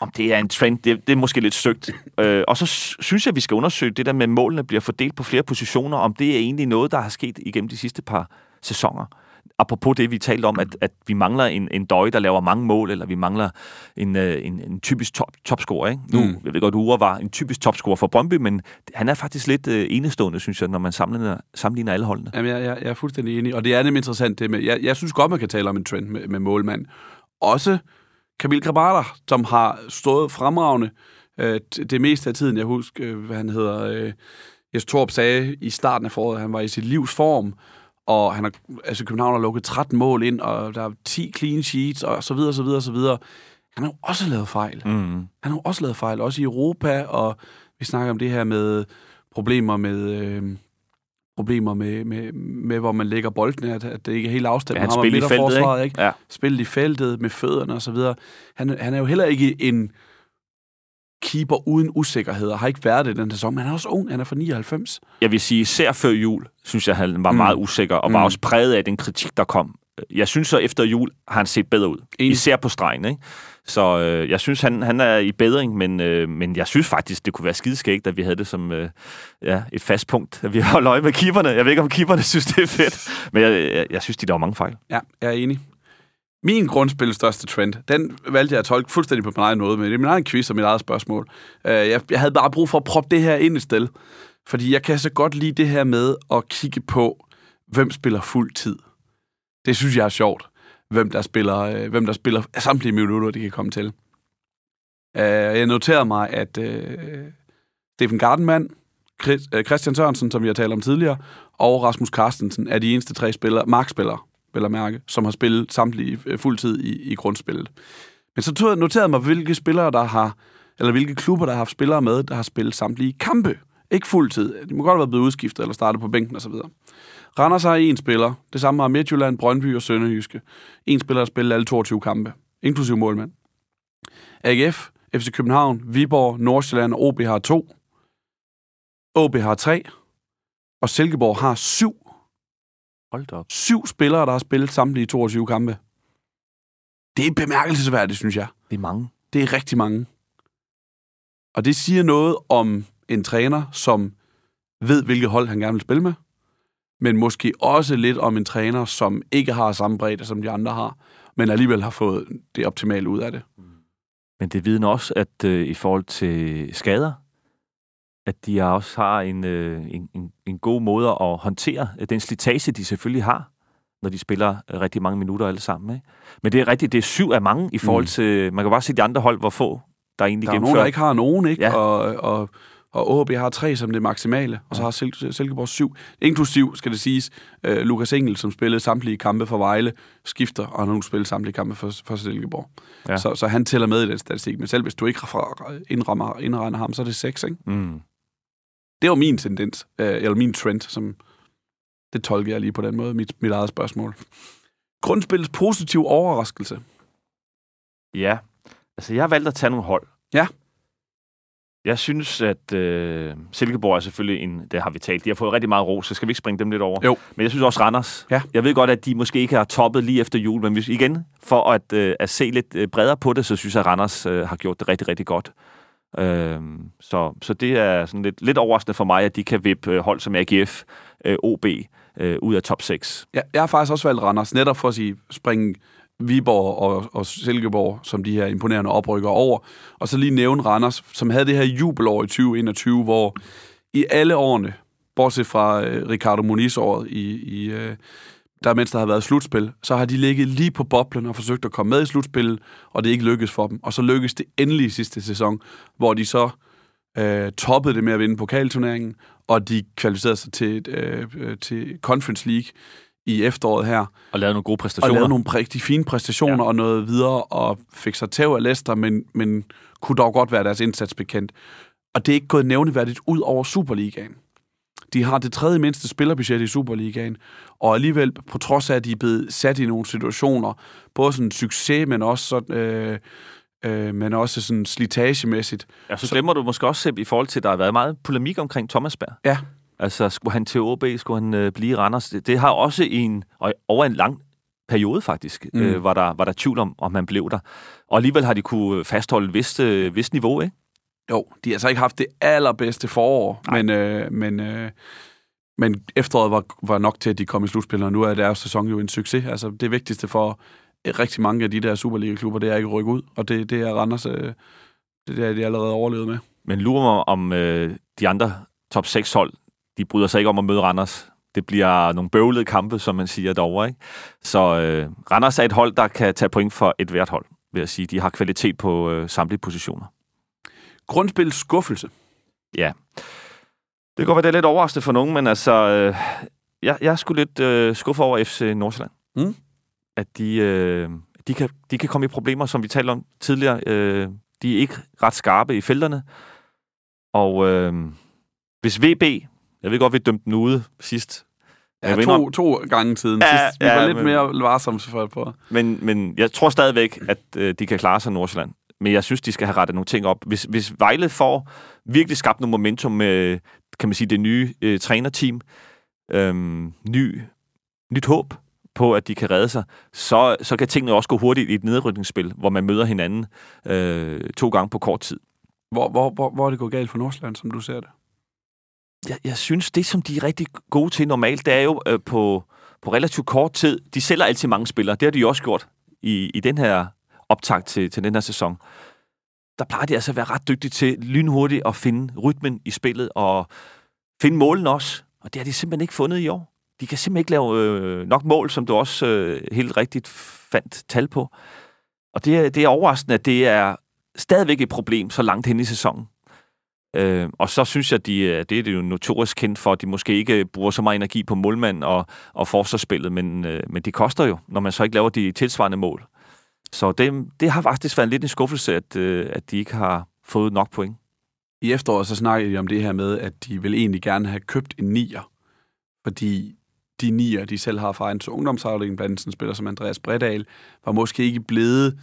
Om det er en trend, det, det er måske lidt søgt. [LAUGHS] øh, og så synes jeg, vi skal undersøge det der med, at målene bliver fordelt på flere positioner, om det er egentlig noget, der har sket igennem de sidste par sæsoner apropos det, vi talte om, at, at vi mangler en, en døj, der laver mange mål, eller vi mangler en, øh, en, en typisk top, topscorer. Ikke? Nu, mm. jeg ved godt, Ure var en typisk topscorer for Brøndby, men han er faktisk lidt uh, enestående, synes jeg, når man sammenligner, sammenligner alle holdene. Jamen, jeg, jeg, jeg er fuldstændig enig, og det er nemlig interessant det med, jeg, jeg synes godt, man kan tale om en trend med, med målmand. Også Kamil Grabater, som har stået fremragende øh, det meste af tiden. Jeg husker, øh, hvad han hedder... Øh, Jes Torp sagde i starten af foråret, at han var i sit livs form, og han har, altså København har lukket 13 mål ind, og der er 10 clean sheets, og så videre, så videre, så videre. Han har jo også lavet fejl. Mm. Han har jo også lavet fejl, også i Europa, og vi snakker om det her med problemer med... Øh, problemer med, med, med, hvor man lægger bolden, at, at det ikke er helt afstemt. Ja, han spiller i feltet, ikke? ikke? Ja. Spillet i feltet med fødderne og så videre. Han, han er jo heller ikke en keeper uden usikkerhed, og har ikke været det den sæson, men han er også ung, han er fra 99. Jeg vil sige, især før jul, synes jeg, han var mm. meget usikker, og mm. var også præget af den kritik, der kom. Jeg synes så, efter jul har han set bedre ud. Enig. Især på stregen, ikke? Så øh, jeg synes, han, han er i bedring, men, øh, men jeg synes faktisk, det kunne være skideskægt, at vi havde det som øh, ja, et fast punkt, at vi [LAUGHS] holder øje med keeperne. Jeg ved ikke, om keeperne synes, det er fedt, men jeg, jeg, jeg synes, de der var mange fejl. Ja, jeg er enig. Min grundspil største trend, den valgte jeg at tolke fuldstændig på min egen måde, men det er min egen quiz og mit eget spørgsmål. Øh, jeg, jeg havde bare brug for at proppe det her ind i sted, fordi jeg kan så godt lide det her med at kigge på, hvem spiller fuld tid. Det synes jeg er sjovt, hvem der spiller, øh, hvem der spiller samtlige minutter, de kan komme til. Øh, jeg noterede mig, at Stephen Gardenman, Christian Sørensen, som vi har talt om tidligere, og Rasmus Carstensen er de eneste tre spillere, markspillere, vel at mærke, som har spillet samtlige øh, fuldtid i, i grundspillet. Men så tog jeg noteret mig, hvilke spillere, der har, eller hvilke klubber, der har haft spillere med, der har spillet samtlige kampe. Ikke fuldtid. De må godt have været blevet udskiftet eller startet på bænken osv. Randers har en spiller. Det samme har Midtjylland, Brøndby og Sønderjyske. En spiller har spillet alle 22 kampe. inklusive målmand. AGF, FC København, Viborg, Nordsjælland og OB har to. OB har tre. Og Silkeborg har syv. Hold da op. Syv spillere, der har spillet samtlige 22 kampe. Det er bemærkelsesværdigt, synes jeg. Det er mange. Det er rigtig mange. Og det siger noget om en træner, som ved, hvilket hold han gerne vil spille med, men måske også lidt om en træner, som ikke har samme bredde, som de andre har, men alligevel har fået det optimale ud af det. Men det vidner også, at øh, i forhold til skader, at de også har en, øh, en, en, en god måde at håndtere øh, den slitage, de selvfølgelig har, når de spiller øh, rigtig mange minutter alle sammen. Ikke? Men det er rigtigt, det er syv af mange i forhold Mm. til, man kan bare se de andre hold, hvor få der egentlig Der er nogen, gennemfører. der ikke har nogen, ikke? Ja. Og, og, og AaB har tre som det maksimale, og så har Sil- Silkeborg syv. Inklusiv, skal det siges, uh, Lukas Engel, som spillede samtlige kampe for Vejle, skifter, og nu spillet samtlige kampe for, for Silkeborg. Ja. Så, så han tæller med i den statistik, men selv hvis du ikke indrammer, indregner ham, så er det seks, ikke? Mm. Det var min tendens, øh, eller min trend, som det tolker jeg lige på den måde, mit, mit eget spørgsmål. Grundspillets positiv overraskelse. Ja, altså jeg har valgt at tage nogle hold. Ja. Jeg synes, at øh, Silkeborg er selvfølgelig en, det har vi talt, de har fået rigtig meget ro, så skal vi ikke springe dem lidt over. Jo. Men jeg synes også Randers. Ja. Jeg ved godt, at de måske ikke har toppet lige efter jul, men hvis, igen, for at, øh, at se lidt øh, bredere på det, så synes jeg, at Randers øh, har gjort det rigtig, rigtig godt. Øhm, så, så det er sådan lidt, lidt overraskende for mig, at de kan vippe øh, hold som AGF, øh, OB øh, ud af top 6. Jeg, jeg har faktisk også valgt Randers, netop for at sige, springe Viborg og, og Silkeborg, som de her imponerende oprykker over. Og så lige nævne Randers, som havde det her jubelår i 2021, hvor i alle årene, bortset fra øh, Ricardo Moniz-året, i, i, øh, der mens der har været slutspil, så har de ligget lige på boblen og forsøgt at komme med i slutspillet, og det er ikke lykkedes for dem. Og så lykkedes det endelig i sidste sæson, hvor de så øh, toppede det med at vinde pokalturneringen, og de kvalificerede sig til, øh, øh, til Conference League i efteråret her, Og lavet nogle gode og præstationer. lavede nogle rigtig fine præstationer ja. og noget videre, og fik sig tæv af Leicester, men, men kunne dog godt være deres indsats bekendt. Og det er ikke gået nævneværdigt ud over Superligaen. De har det tredje mindste spillerbudget i Superligaen, og alligevel, på trods af, at de er blevet sat i nogle situationer, både sådan succes, men også sådan, øh, øh, men også sådan slitagemæssigt. Ja, så glemmer du måske også, Sepp, i forhold til, at der har været meget polemik omkring Thomasberg. Ja, Altså, skulle han til OB, skulle han øh, blive i Randers? Det, det har også en, og over en lang periode faktisk, mm. Øh, var, der, var der tvivl om, om han blev der. Og alligevel har de kunne fastholde et vist, øh, vist niveau, ikke? Jo, de har så ikke haft det allerbedste forår, Nej. men, øh, men, øh, men efteråret var, var nok til, at de kom i slutspillet, og nu er deres sæson jo en succes. Altså, det vigtigste for rigtig mange af de der Superliga-klubber, det er ikke at rykke ud, og det, det er Randers, øh, det er de allerede overlevet med. Men lurer mig, om øh, de andre top 6 hold, de bryder sig ikke om at møde Randers. Det bliver nogle bøvlede kampe, som man siger derovre, ikke? Så øh, Randers er et hold, der kan tage point for et hvert hold, vil jeg sige. De har kvalitet på øh, samtlige positioner. Grundspil skuffelse. Ja. Det kan godt være, det er lidt overraskende for nogen, men altså, øh, jeg, jeg er sgu lidt øh, skuffet over FC Nordsjælland. Mm. At de, øh, de, kan, de kan komme i problemer, som vi talte om tidligere. Øh, de er ikke ret skarpe i felterne. Og øh, hvis VB, jeg ved godt, vi dømte den ude sidst, Ja, to, to gange tiden. Ja, Sidst, vi ja, var lidt men- mere varsomme for på. Men, men jeg tror stadigvæk, at øh, de kan klare sig Nordsjælland. Men jeg synes, de skal have rettet nogle ting op. Hvis, hvis Vejle får virkelig skabt noget momentum med, kan man sige, det nye øh, trænerteam, øhm, ny, nyt håb på, at de kan redde sig, så, så kan tingene også gå hurtigt i et nedrykningsspil, hvor man møder hinanden øh, to gange på kort tid. Hvor, hvor, hvor, hvor er det gået galt for Nordsjælland, som du ser det? jeg, jeg synes, det som de er rigtig gode til normalt, det er jo øh, på, på relativt kort tid. De sælger altid mange spillere. Det har de også gjort i, i den her optakt til, til den her sæson. Der plejer de altså at være ret dygtige til lynhurtigt at finde rytmen i spillet og finde målene også. Og det har de simpelthen ikke fundet i år. De kan simpelthen ikke lave øh, nok mål, som du også øh, helt rigtigt fandt tal på. Og det er, det er overraskende, at det er stadigvæk et problem så langt hen i sæsonen. Øh, og så synes jeg, de, øh, det er det jo notorisk kendt for, at de måske ikke bruger så meget energi på målmand og, og forsvarsspillet, men, øh, men det koster jo, når man så ikke laver de tilsvarende mål. Så det, det har faktisk været lidt en skuffelse, at, øh, at de ikke har fået nok point. I efteråret så snakkede de om det her med, at de vil egentlig gerne have købt en nier, fordi de nier, de selv har fra en ungdomsafdeling, blandt andet en spiller som Andreas Bredal, var måske ikke blevet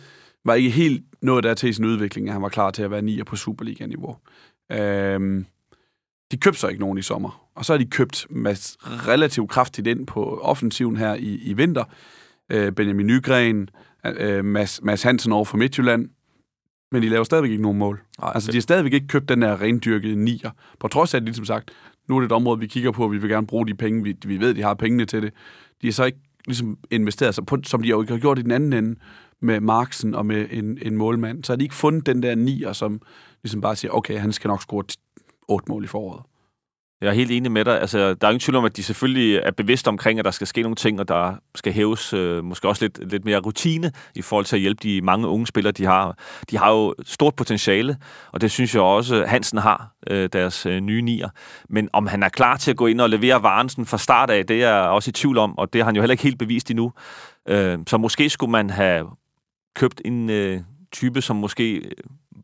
var ikke helt nået der til sin udvikling, at han var klar til at være nier på Superliga-niveau. Øhm, de købte så ikke nogen i sommer, og så har de købt Mads relativt kraftigt ind på offensiven her i, i vinter. Øh, Benjamin Nygren, øh, Mads, Mads Hansen over for Midtjylland, men de laver stadigvæk ikke nogen mål. Nej, altså, de har stadigvæk ikke købt den der rendyrkede nier. På trods af, at de som sagt, nu er det et område, vi kigger på, og vi vil gerne bruge de penge, vi, vi ved, de har pengene til det. De har så ikke ligesom investeret sig på, som de jo ikke har gjort i den anden ende, med Marksen og med en, en målmand. Så har de ikke fundet den der nier, som ligesom bare siger, okay, han skal nok score otte mål i foråret. Jeg er helt enig med dig. Altså, der er ingen tvivl om, at de selvfølgelig er bevidste omkring, at der skal ske nogle ting, og der skal hæves øh, måske også lidt, lidt mere rutine i forhold til at hjælpe de mange unge spillere, de har. De har jo stort potentiale, og det synes jeg også, Hansen har, øh, deres øh, nye nier. Men om han er klar til at gå ind og levere varen sådan fra start af, det er jeg også i tvivl om, og det har han jo heller ikke helt bevist endnu. Øh, så måske skulle man have købt en øh, type, som måske øh,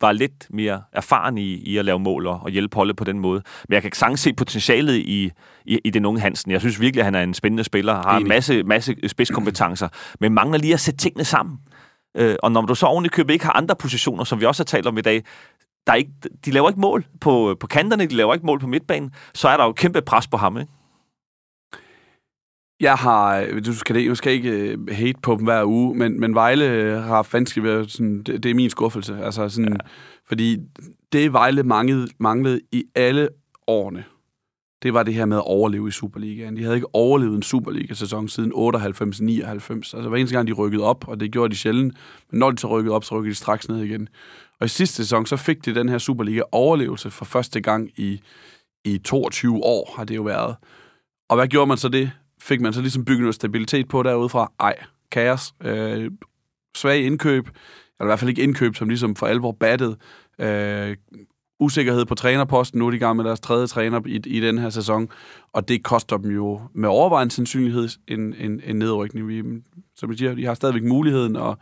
var lidt mere erfaren i, i at lave mål og, og hjælpe holdet på den måde. Men jeg kan sagtens se potentialet i, i, i den unge Hansen. Jeg synes virkelig, at han er en spændende spiller, har en masse, masse spidskompetencer, men mangler lige at sætte tingene sammen. Øh, og når du så oven i købet ikke har andre positioner, som vi også har talt om i dag, der er ikke, de laver ikke mål på, på kanterne, de laver ikke mål på midtbanen, så er der jo kæmpe pres på ham. Ikke? Jeg har, du skal, det, du skal ikke øh, hate på dem hver uge, men, men Vejle øh, har haft vanskeligt ved, sådan, det, det er min skuffelse. Altså sådan, ja. Fordi det Vejle manglede, manglede i alle årene, det var det her med at overleve i Superligaen. De havde ikke overlevet en Superliga-sæson siden 98-99. Altså hver eneste gang, de rykkede op, og det gjorde de sjældent, men når de så rykkede op, så rykkede de straks ned igen. Og i sidste sæson, så fik de den her Superliga-overlevelse for første gang i, i 22 år, har det jo været. Og hvad gjorde man så det? Fik man så ligesom bygget noget stabilitet på derudefra? Ej, kaos. Øh, svag indkøb, eller i hvert fald ikke indkøb, som ligesom for alvor battet. Øh, usikkerhed på trænerposten. Nu er de i gang med deres tredje træner i, i den her sæson, og det koster dem jo med overvejende sandsynlighed en, en, en nedrykning. Vi, som jeg siger, de har stadigvæk muligheden, og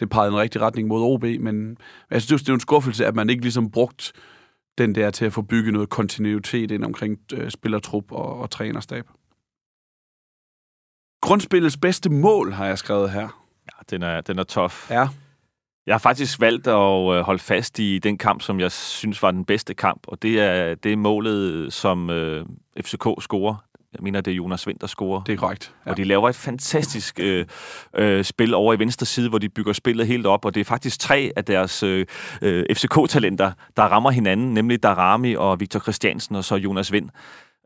det pegede i en rigtig retning mod OB, men jeg synes, det er en skuffelse, at man ikke ligesom brugt den der til at få bygget noget kontinuitet ind omkring øh, spillertrup og, og trænerstab. Grundspillets bedste mål, har jeg skrevet her. Ja, den er, den er tof. Ja. Jeg har faktisk valgt at øh, holde fast i den kamp, som jeg synes var den bedste kamp, og det er det er målet, som øh, FCK scorer. Jeg mener, det er Jonas Vind, der scorer. Det er korrekt. Ja. Og de laver et fantastisk øh, øh, spil over i venstre side, hvor de bygger spillet helt op, og det er faktisk tre af deres øh, øh, FCK-talenter, der rammer hinanden, nemlig Darami og Victor Christiansen og så Jonas Vind.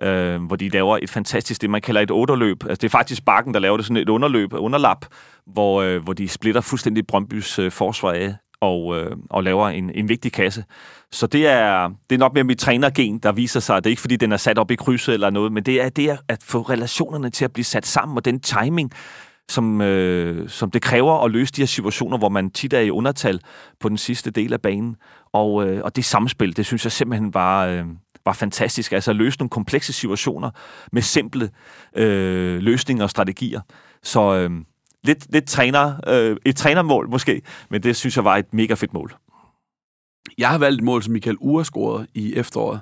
Øh, hvor de laver et fantastisk, det man kalder et otterløb. Altså, det er faktisk Bakken, der laver det sådan et underløb, underlap, hvor, øh, hvor de splitter fuldstændig Brøndbys øh, forsvar af og, øh, og laver en, en vigtig kasse. Så det er, det er nok mere mit trænergen, der viser sig. Det er ikke, fordi den er sat op i krydset eller noget, men det er det at få relationerne til at blive sat sammen, og den timing, som, øh, som det kræver at løse de her situationer, hvor man tit er i undertal på den sidste del af banen. Og, øh, og det samspil, det synes jeg simpelthen var, øh, var fantastisk. Altså at løse nogle komplekse situationer med simple øh, løsninger og strategier. Så øh, lidt, lidt træner, øh, et trænermål måske, men det synes jeg var et mega fedt mål. Jeg har valgt et mål, som Michael Ure scorede i efteråret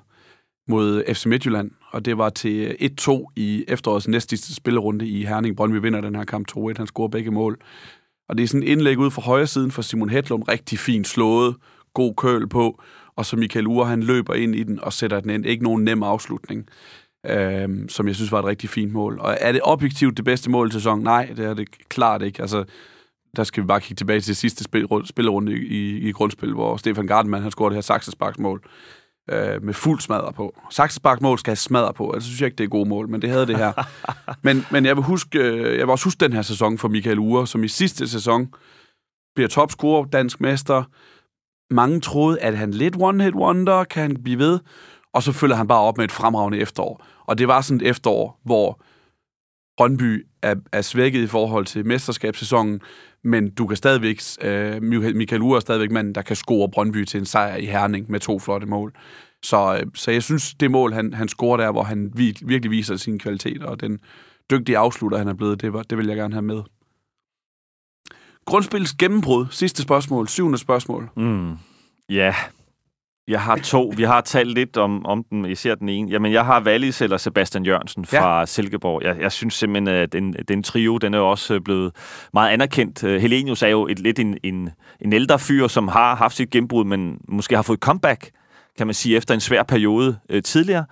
mod FC Midtjylland, og det var til 1-2 i efterårets næstsidste spillerunde i Herning. Brøndby vinder den her kamp 2-1, han scorer begge mål. Og det er sådan et indlæg ud fra højre siden for Simon Hedlund, rigtig fint slået, god køl på, og så Michael Ure, han løber ind i den og sætter den ind. Ikke nogen nem afslutning, øhm, som jeg synes var et rigtig fint mål. Og er det objektivt det bedste mål i sæsonen? Nej, det er det klart ikke. Altså, der skal vi bare kigge tilbage til sidste spil, spillerunde i, i grundspil, hvor Stefan Gardenman han scorede det her saksesparksmål øh, med fuld smadre på. Saksesparksmål skal have smadre på, altså synes jeg ikke, det er gode mål, men det havde det her. [LAUGHS] men, men jeg vil, huske, øh, jeg vil også huske den her sæson for Michael Ure, som i sidste sæson bliver topscorer, dansk mester. Mange troede, at han lidt one-hit wonder, kan han blive ved, og så følger han bare op med et fremragende efterår. Og det var sådan et efterår, hvor Brøndby er, er svækket i forhold til mesterskabssæsonen, men du kan stadigvæk, øh, Michael Ure er stadigvæk manden, der kan score Brøndby til en sejr i Herning med to flotte mål. Så, øh, så jeg synes, det mål, han, han scorer der, hvor han virkelig viser sin kvalitet, og den dygtige afslutter, han er blevet, det, var, det vil jeg gerne have med. Grundspillets gennembrud, sidste spørgsmål, syvende spørgsmål. Mm. Ja, Jeg har to. Vi har talt lidt om, om den, især den ene. Jamen, jeg har Wallis eller Sebastian Jørgensen fra ja. Silkeborg. Jeg, jeg synes simpelthen, at den, den trio, den er også blevet meget anerkendt. Øh, Helenius er jo et, lidt en, en, en ældre fyr, som har haft sit gennembrud, men måske har fået comeback, kan man sige, efter en svær periode øh, tidligere.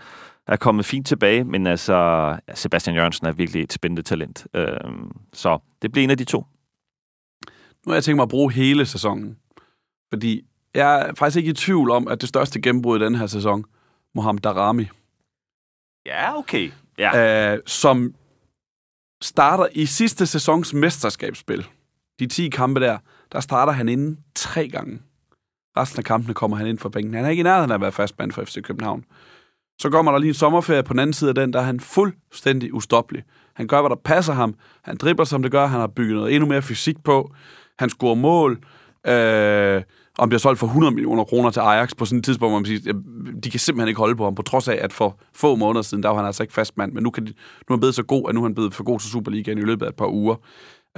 Er kommet fint tilbage, men altså, Sebastian Jørgensen er virkelig et spændende talent. Øh, så det bliver en af de to. Nu har jeg tænkt mig at bruge hele sæsonen, fordi jeg er faktisk ikke i tvivl om, at det største gennembrud i den her sæson, Mohamed Darami. Ja, okay. Ja. Øh, som starter i sidste sæsons mesterskabsspil. De 10 kampe der, der starter han inden tre gange. Resten af kampene kommer han ind for pengene. Han er ikke i nærheden af at være fastmand for FC København. Så kommer der lige en sommerferie på den anden side af den, der er han fuldstændig ustoppelig. Han gør, hvad der passer ham. Han dribler, som det gør. Han har bygget noget endnu mere fysik på. Han scorer mål. Øh, og han bliver solgt for 100 millioner kroner til Ajax på sådan et tidspunkt, hvor man siger, de kan simpelthen ikke holde på ham, på trods af, at for få måneder siden, der var han altså ikke fast mand, men nu, kan de, nu er han blevet så god, at nu er han blevet for god til Superligaen i løbet af et par uger.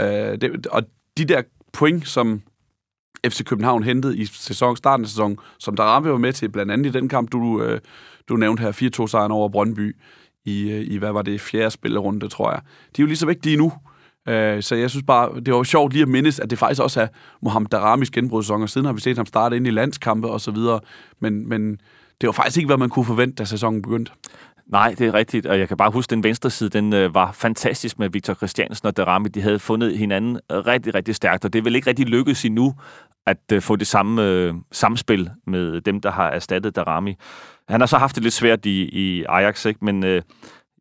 Øh, det, og de der point, som FC København hentede i sæson, starten af sæsonen, som der var med til, blandt andet i den kamp, du, øh, du nævnte her, 4-2-sejren over Brøndby, i, øh, i, hvad var det, fjerde spillerunde, tror jeg. De er jo ligesom lige så vigtige nu, Øh, så jeg synes bare, det var sjovt lige at mindes, at det faktisk også er Mohamed Daramis genbrudssæson, og siden har vi set ham starte ind i landskampe og så videre. Men, men det var faktisk ikke, hvad man kunne forvente, da sæsonen begyndte. Nej, det er rigtigt, og jeg kan bare huske, den venstre side, den øh, var fantastisk med Victor Christiansen og Darami. De havde fundet hinanden rigtig, rigtig stærkt, og det vil ikke rigtig lykkes endnu at øh, få det samme øh, samspil med dem, der har erstattet Darami. Han har så haft det lidt svært i, i Ajax, ikke? men øh,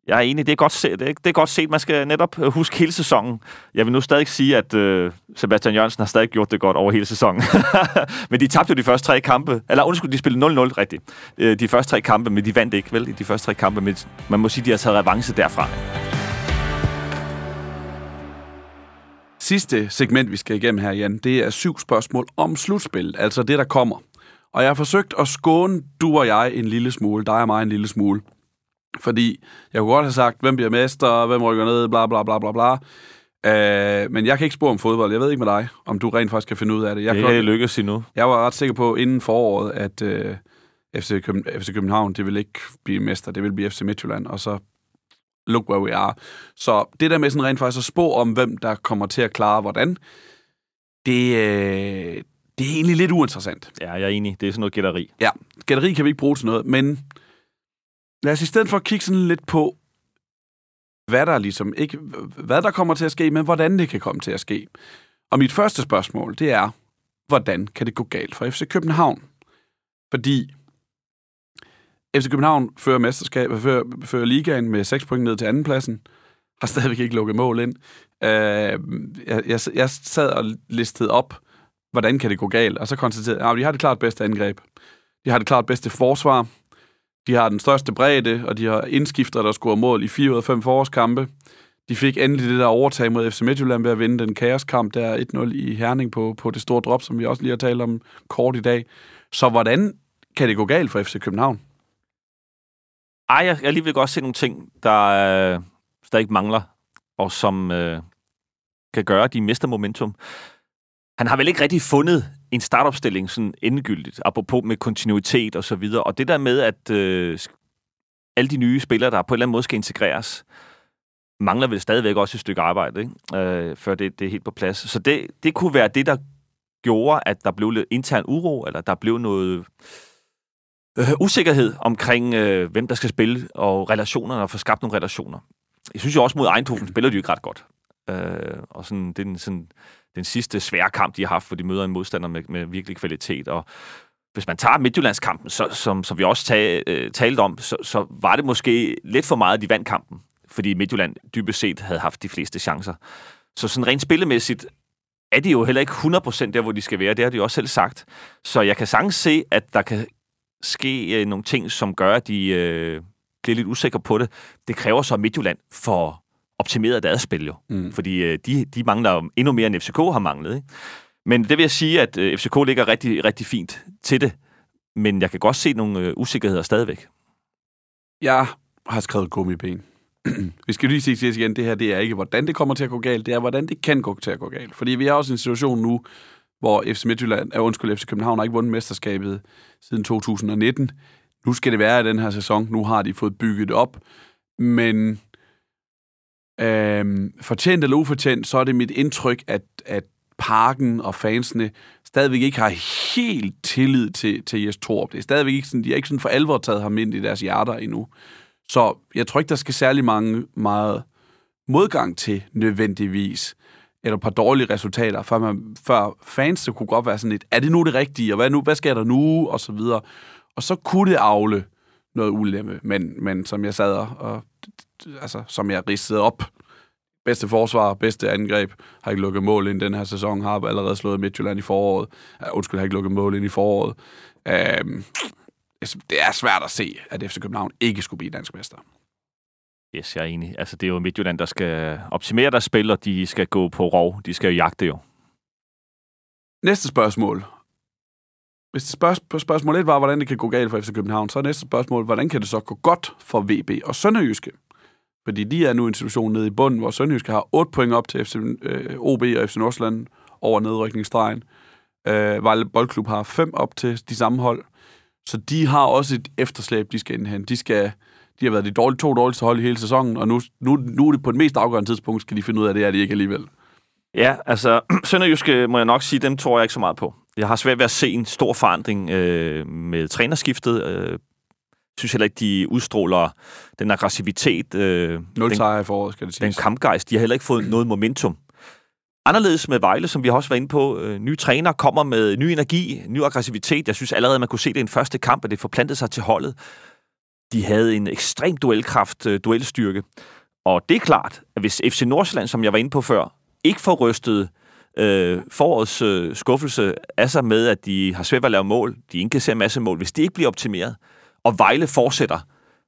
jeg er enig, det er godt set. Det er godt set. Man skal netop øh, huske hele sæsonen. Jeg vil nu stadig sige, at øh, Sebastian Jørgensen har stadig gjort det godt over hele sæsonen. [LAUGHS] men de tabte jo de første tre kampe. Eller undskyld, de spillede 0-0 rigtigt. Øh, de første tre kampe, men de vandt ikke, vel? I de første tre kampe. Men man må sige, at de har taget revanche derfra. Sidste segment, vi skal igennem her, Jan, det er syv spørgsmål om slutspil. Altså det, der kommer. Og jeg har forsøgt at skåne du og jeg en lille smule, dig og mig en lille smule. Fordi jeg kunne godt have sagt, hvem bliver mester, hvem rykker ned, bla bla bla bla bla. Uh, men jeg kan ikke spore om fodbold. Jeg ved ikke med dig, om du rent faktisk kan finde ud af det. Jeg det kan lykkes endnu. Jeg var ret sikker på inden foråret, at uh, FC, Køben, FC København, det vil ikke blive mester, det vil blive FC Midtjylland, og så look where we are. Så det der med sådan rent faktisk at spå om, hvem der kommer til at klare hvordan, det, uh, det er egentlig lidt uinteressant. Ja, jeg er enig. Det er sådan noget gætteri. Ja, gætteri kan vi ikke bruge til noget, men lad os i stedet for kigge sådan lidt på, hvad der ligesom ikke, hvad der kommer til at ske, men hvordan det kan komme til at ske. Og mit første spørgsmål, det er, hvordan kan det gå galt for FC København? Fordi FC København fører mesterskab, øh, fører, fører ligaen med 6 point ned til andenpladsen, har stadigvæk ikke lukket mål ind. Uh, jeg, jeg, jeg sad og listede op, hvordan kan det gå galt, og så konstaterede jeg, at de har det klart bedste angreb. De har det klart bedste forsvar. De har den største bredde, og de har indskifter, der scorer mål i 4 ud af 5 forårskampe. De fik endelig det der overtag mod FC Midtjylland ved at vinde den kaoskamp der 1-0 i Herning på, på det store drop, som vi også lige har talt om kort i dag. Så hvordan kan det gå galt for FC København? Ej, jeg, jeg lige vil godt se nogle ting, der, stadig der ikke mangler, og som øh, kan gøre, at de mister momentum han har vel ikke rigtig fundet en startopstilling sådan endegyldigt, apropos med kontinuitet og så videre. Og det der med, at øh, alle de nye spillere, der på en eller anden måde skal integreres, mangler vel stadigvæk også et stykke arbejde, ikke? Øh, før det, det er helt på plads. Så det, det kunne være det, der gjorde, at der blev lidt intern uro, eller der blev noget øh, usikkerhed omkring, øh, hvem der skal spille, og relationerne, og få skabt nogle relationer. Jeg synes jo også, mod Eindhoven spiller de jo ikke ret godt. Øh, og sådan, det er sådan, den sidste svære kamp, de har haft, hvor de møder en modstander med, med virkelig kvalitet. Og hvis man tager Midtjyllandskampen, så, som, som vi også tag, øh, talte om, så, så var det måske lidt for meget, at de vandt kampen. Fordi Midtjylland dybest set havde haft de fleste chancer. Så sådan rent spillemæssigt er de jo heller ikke 100% der, hvor de skal være. Det har de også selv sagt. Så jeg kan sagtens se, at der kan ske øh, nogle ting, som gør, at de øh, bliver lidt usikre på det. Det kræver så, at Midtjylland får optimeret deres spil jo. Mm. Fordi øh, de, de mangler endnu mere, end FCK har manglet. Ikke? Men det vil jeg sige, at øh, FCK ligger rigtig, rigtig fint til det. Men jeg kan godt se nogle øh, usikkerheder stadigvæk. Jeg har skrevet gummiben. [CLEARS THROAT] vi skal lige sige igen, det her det er ikke, hvordan det kommer til at gå galt, det er, hvordan det kan gå til at gå galt. Fordi vi er også i en situation nu, hvor FC Midtjylland, uh, undskyld, FC København har ikke vundet mesterskabet siden 2019. Nu skal det være i den her sæson. Nu har de fået bygget op. Men Øhm, fortjent eller ufortjent, så er det mit indtryk, at, at parken og fansene stadigvæk ikke har helt tillid til, til Jes Torp. Det er stadigvæk ikke sådan, de har ikke sådan for alvor taget ham ind i deres hjerter endnu. Så jeg tror ikke, der skal særlig mange, meget modgang til nødvendigvis, eller et par dårlige resultater, før, man, før fans kunne godt være sådan lidt, er det nu det rigtige, og hvad, nu, hvad sker der nu, og så videre. Og så kunne det afle noget ulemme, men, men som jeg sad og, altså, som jeg ridsede op, bedste forsvar, bedste angreb, har ikke lukket mål ind den her sæson, har allerede slået Midtjylland i foråret. Uh, undskyld, har ikke lukket mål ind i foråret. Uh, det er svært at se, at FC København ikke skulle blive dansk mester. Yes, jeg er enig. Altså, det er jo Midtjylland, der skal optimere deres spil, og de skal gå på rov. De skal jo jagte jo. Næste spørgsmål. Hvis det spørg- spørgsmål 1 var, hvordan det kan gå galt for FC København, så er næste spørgsmål, hvordan kan det så gå godt for VB og Sønderjyske? Fordi de er nu i en situation nede i bunden, hvor Sønderjyske har 8 point op til FC, øh, OB og FC Nordsjælland over nedrykningsstregen. Øh, Vejle Boldklub har 5 op til de samme hold. Så de har også et efterslæb, de skal indhente. De, skal, de har været de dårlige, to dårligste hold i hele sæsonen, og nu, nu, nu er det på det mest afgørende tidspunkt, skal de finde ud af, det er de ikke alligevel. Ja, altså, [CLEARS THROAT] Sønderjyske må jeg nok sige, dem tror jeg ikke så meget på. Jeg har svært ved at se en stor forandring øh, med trænerskiftet. Øh, synes heller ikke, de udstråler den aggressivitet. Øh, Nul sejre i foråret, skal det Den siges. kampgejst. De har heller ikke fået noget momentum. Anderledes med Vejle, som vi har også været inde på. Øh, nye træner kommer med ny energi, ny aggressivitet. Jeg synes allerede, man kunne se det i en første kamp, at det forplantede sig til holdet. De havde en ekstrem duelkraft, øh, duelstyrke. Og det er klart, at hvis FC Nordsjælland, som jeg var inde på før, ikke får rystet øh, forårets øh, skuffelse af sig med, at de har svært ved at lave mål, de indkasserer en masse mål, hvis det ikke bliver optimeret, og Vejle fortsætter,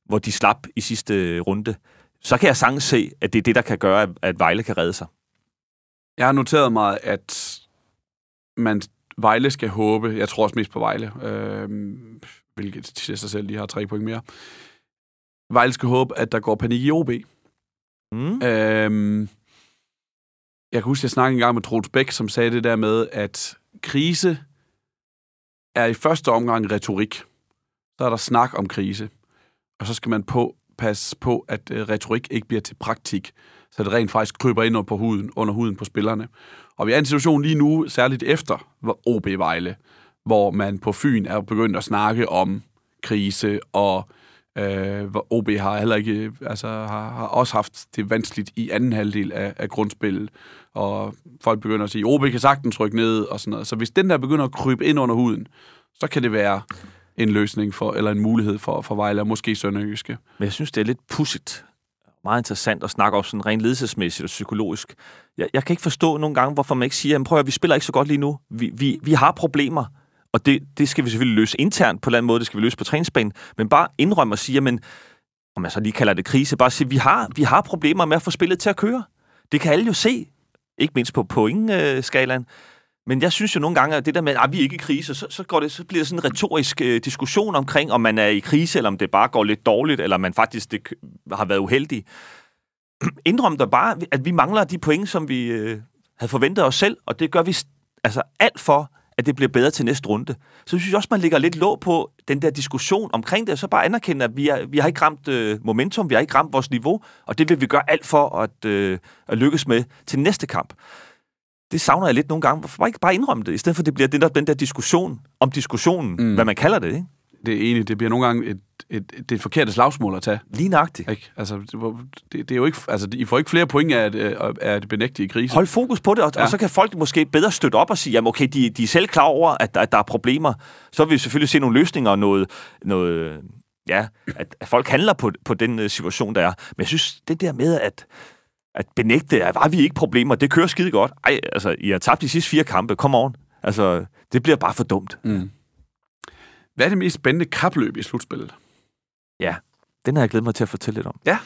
hvor de slap i sidste øh, runde, så kan jeg sagtens se, at det er det, der kan gøre, at- Vejle kan redde sig. Jeg har noteret mig, at man Vejle skal håbe, jeg tror også mest på Vejle, øh, hvilket siger sig selv, de har tre point mere. Vejle skal håbe, at der går panik i OB. Mm. Øh, jeg kan huske, jeg snakkede engang med Troels Bæk, som sagde det der med, at krise er i første omgang retorik. Så er der snak om krise. Og så skal man på, passe på, at øh, retorik ikke bliver til praktik, så det rent faktisk kryber ind under, på huden, under huden på spillerne. Og vi er i en situation lige nu, særligt efter OB Vejle, hvor man på Fyn er begyndt at snakke om krise, og øh, hvor OB har heller ikke, øh, altså har, har også haft det vanskeligt i anden halvdel af, af grundspillet, og folk begynder at sige, OB kan sagtens rykke ned, og sådan noget. Så hvis den der begynder at krybe ind under huden, så kan det være en løsning for, eller en mulighed for, for Vejle, og måske Sønderjyske. Men jeg synes, det er lidt pudsigt. Meget interessant at snakke om sådan rent ledelsesmæssigt og psykologisk. Jeg, jeg kan ikke forstå nogle gange, hvorfor man ikke siger, jamen prøv at vi spiller ikke så godt lige nu. Vi, vi, vi har problemer, og det, det skal vi selvfølgelig løse internt på en eller anden måde. Det skal vi løse på træningsbanen. Men bare indrømme og sige, men om man så lige kalder det krise, bare sige, vi har, vi har problemer med at få spillet til at køre. Det kan alle jo se. Ikke mindst på pointskalaen. Men jeg synes jo nogle gange, at det der med, at vi er ikke i krise, så, så, går det, så bliver det sådan en retorisk øh, diskussion omkring, om man er i krise, eller om det bare går lidt dårligt, eller man faktisk det, har været uheldig. [CLEARS THROAT] Indrøm der bare, at vi mangler de point, som vi øh, havde forventet os selv, og det gør vi altså alt for, at det bliver bedre til næste runde. Så synes jeg også, man ligger lidt låg på den der diskussion omkring det, og så bare anerkende, at vi, er, vi har ikke ramt øh, momentum, vi har ikke ramt vores niveau, og det vil vi gøre alt for at, øh, at lykkes med til næste kamp det savner jeg lidt nogle gange. Hvorfor ikke bare indrømme det, i stedet for at det bliver den der, den der diskussion om diskussionen, mm. hvad man kalder det, ikke? Det er enig, det bliver nogle gange et, et, et, det er et forkert slagsmål at tage. Lige nøjagtigt. Ikke? Altså, det, det, er jo ikke, altså, I får ikke flere point af at, øh, af at benægte i krise. Hold fokus på det, og, Ja. ja. og så kan folk måske bedre støtte op og sige, jamen okay, de, de er selv klar over, at, der- at der er problemer. Så vil vi selvfølgelig se nogle løsninger og noget, noget ja, at, at folk handler på, på den øh, situation, der er. Men jeg synes, det der med at, at benægte, at var vi ikke problemer, det kører skide godt. Ej, altså, I har tabt de sidste fire kampe, kom on. Altså, det bliver bare for dumt. Mm. Hvad er det mest spændende kapløb i slutspillet? Den har jeg glædet mig til at fortælle lidt om. Ja.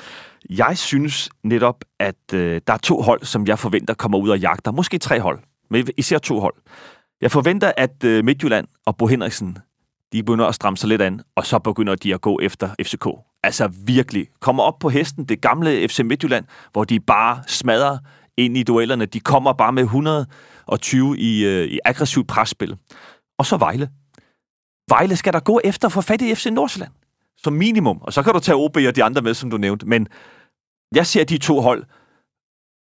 Jeg synes netop, at øh, der er to hold, som jeg forventer kommer ud og jagter. Måske tre hold, men især to hold. Jeg forventer, at øh, Midtjylland og Bo Henriksen, de begynder at stramme sig lidt an, og så begynder de at gå efter FCK. Altså virkelig. Kommer op på hesten, det gamle FC Midtjylland, hvor de bare smadrer ind i duellerne. De kommer bare med 120 i, øh, i aggressivt presspil. Og så Vejle. Vejle skal der gå efter for fat i FC Nordsjælland. Som minimum. Og så kan du tage OB og de andre med, som du nævnte. Men jeg ser de to hold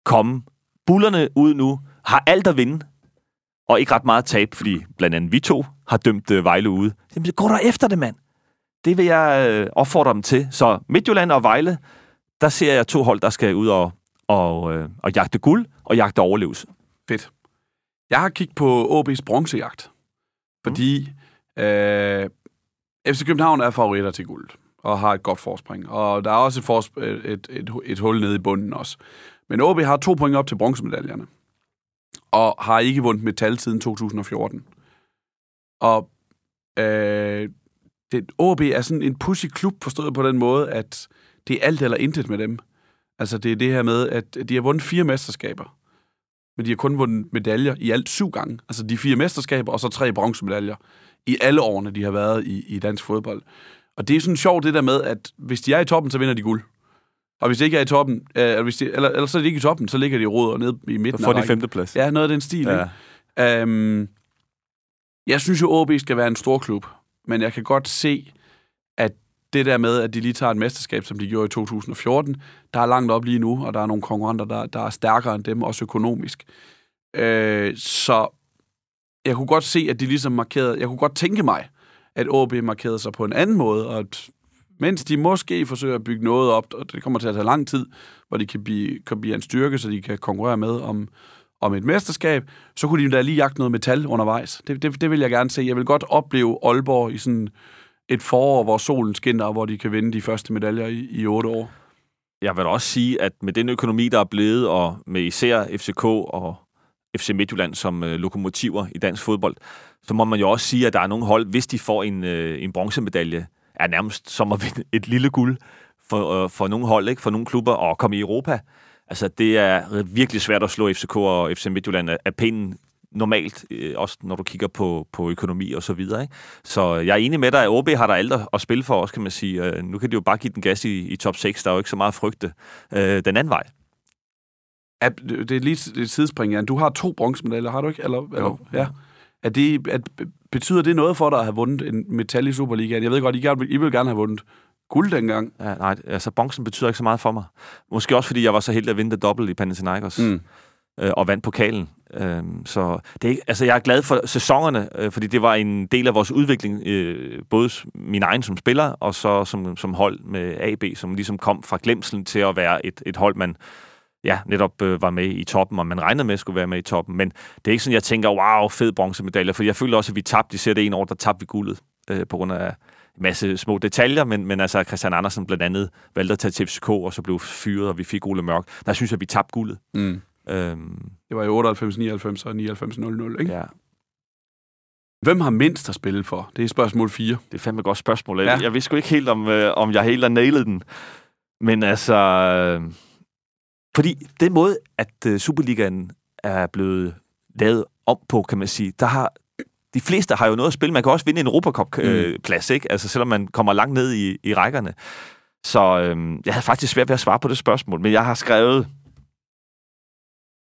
komme. Bullerne ud nu har alt at vinde. Og ikke ret meget tab, fordi blandt andet vi to har dømt øh, Vejle ude. Jamen, gå der efter det, mand. Det vil jeg øh, opfordre dem til. Så Midtjylland og Vejle, der ser jeg to hold, der skal ud og, og, øh, og jagte guld og jagte overlevelse. Fedt. Jeg har kigget på OB's bronzejagt, fordi mm. øh, FC København er favoritter til guld og har et godt forspring. Og der er også et, forsp- et, et, et, et hul nede i bunden også. Men OB har to point op til bronzemedaljerne, og har ikke vundet metal siden 2014. Og øh, det, OB er sådan en pussy klub, forstået på den måde, at det er alt eller intet med dem. Altså det er det her med, at de har vundet fire mesterskaber, men de har kun vundet medaljer i alt syv gange. Altså de fire mesterskaber, og så tre bronzemedaljer i alle årene, de har været i, i dansk fodbold. Og det er sådan sjovt det der med, at hvis de er i toppen, så vinder de guld. Og hvis de ikke er i toppen, øh, eller, hvis de, eller, eller så er de ikke i toppen, så ligger de råd og nede i midten. Så får de femte plads. Ja, noget af den stil. Ja. Ikke? Um, jeg synes jo, OB skal være en stor klub, men jeg kan godt se, at det der med, at de lige tager et mesterskab, som de gjorde i 2014, der er langt op lige nu, og der er nogle konkurrenter, der, der er stærkere end dem, også økonomisk. Uh, så jeg kunne godt se, at de ligesom markerede, jeg kunne godt tænke mig, at OB markerede sig på en anden måde, og at mens de måske forsøger at bygge noget op, og det kommer til at tage lang tid, hvor de kan blive, kan blive en styrke, så de kan konkurrere med om, om et mesterskab, så kunne de da lige jagte noget metal undervejs. Det, det, det vil jeg gerne se. Jeg vil godt opleve Aalborg i sådan et forår, hvor solen skinner, og hvor de kan vinde de første medaljer i, i otte år. Jeg vil også sige, at med den økonomi, der er blevet, og med især FCK og FC Midtjylland som øh, lokomotiver i dansk fodbold, så må man jo også sige, at der er nogle hold, hvis de får en, øh, en bronzemedalje, er nærmest som at [LAUGHS] vinde et lille guld for, øh, for nogle hold, ikke? for nogle klubber, og komme i Europa. Altså, det er virkelig svært at slå FCK og FC Midtjylland af pinden normalt, øh, også når du kigger på, på økonomi og så videre. Ikke? Så øh, jeg er enig med dig, at OB har der alt at spille for os, kan man sige. Øh, nu kan de jo bare give den gas i, i top 6, der er jo ikke så meget frygte øh, den anden vej. Ja, det er lige et sidespring, Jan. Du har to bronzemedaljer, har du ikke? Eller, eller, ja. Er det, at, betyder det noget for dig at have vundet en metal i Superligaen? Jeg ved godt, I, gerne, I vil gerne have vundet guld dengang. Ja, nej, altså bronzen betyder ikke så meget for mig. Måske også, fordi jeg var så heldig at vinde det dobbelt i Panathinaikos. Mm. Øh, og vandt pokalen. Øh, så det er, altså, jeg er glad for sæsonerne, øh, fordi det var en del af vores udvikling, øh, både min egen som spiller, og så som, som hold med AB, som ligesom kom fra glemselen til at være et, et hold, man ja, netop øh, var med i toppen, og man regnede med at skulle være med i toppen. Men det er ikke sådan, jeg tænker, wow, fed bronzemedalje, for jeg føler også, at vi tabte. Ser det en år, der tabte vi guldet øh, på grund af en masse små detaljer, men, men altså Christian Andersen blandt andet valgte at tage til FCK, og så blev fyret, og vi fik Ole Mørk. Der synes jeg, at vi tabte guldet. Mm. Øhm. Det var i 98, 99 og 99, 00, ikke? Ja. Hvem har mindst at spille for? Det er spørgsmål 4. Det er fandme et godt spørgsmål. Ja. Jeg vidste sgu ikke helt, om, øh, om jeg helt har nailet den. Men altså... Øh, fordi den måde, at øh, Superligaen er blevet lavet om på, kan man sige, der har de fleste har jo noget at spille. Man kan også vinde en Europacup-plads, mm. ikke? Altså, selvom man kommer langt ned i, i rækkerne. Så øhm, jeg havde faktisk svært ved at svare på det spørgsmål, men jeg har skrevet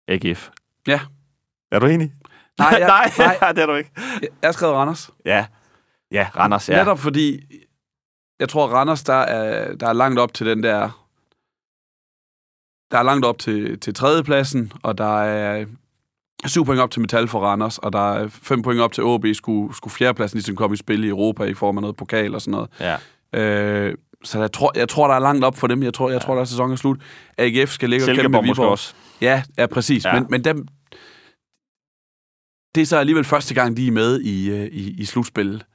AGF. Ja. Er du enig? Nej, jeg, [LAUGHS] nej, nej, [LAUGHS] det er du ikke. Jeg har skrevet Randers. Ja, ja Randers, ja. Netop fordi, jeg tror, Randers, der er, der er langt op til den der... Der er langt op til, til tredjepladsen, og der er syv point op til Metal for Randers, og der er fem point op til OB, skulle, skulle fjerdepladsen ligesom komme i spil i Europa i form af noget pokal og sådan noget. Ja. Øh, så jeg tror, jeg tror, der er langt op for dem. Jeg tror, jeg ja. tror der er sæsonen er slut. AGF skal ligge og kæmpe med Viborg. Også. Ja, ja, præcis. Ja. Men, men dem, det er så alligevel første gang, de er med i, øh, i, i slutspillet.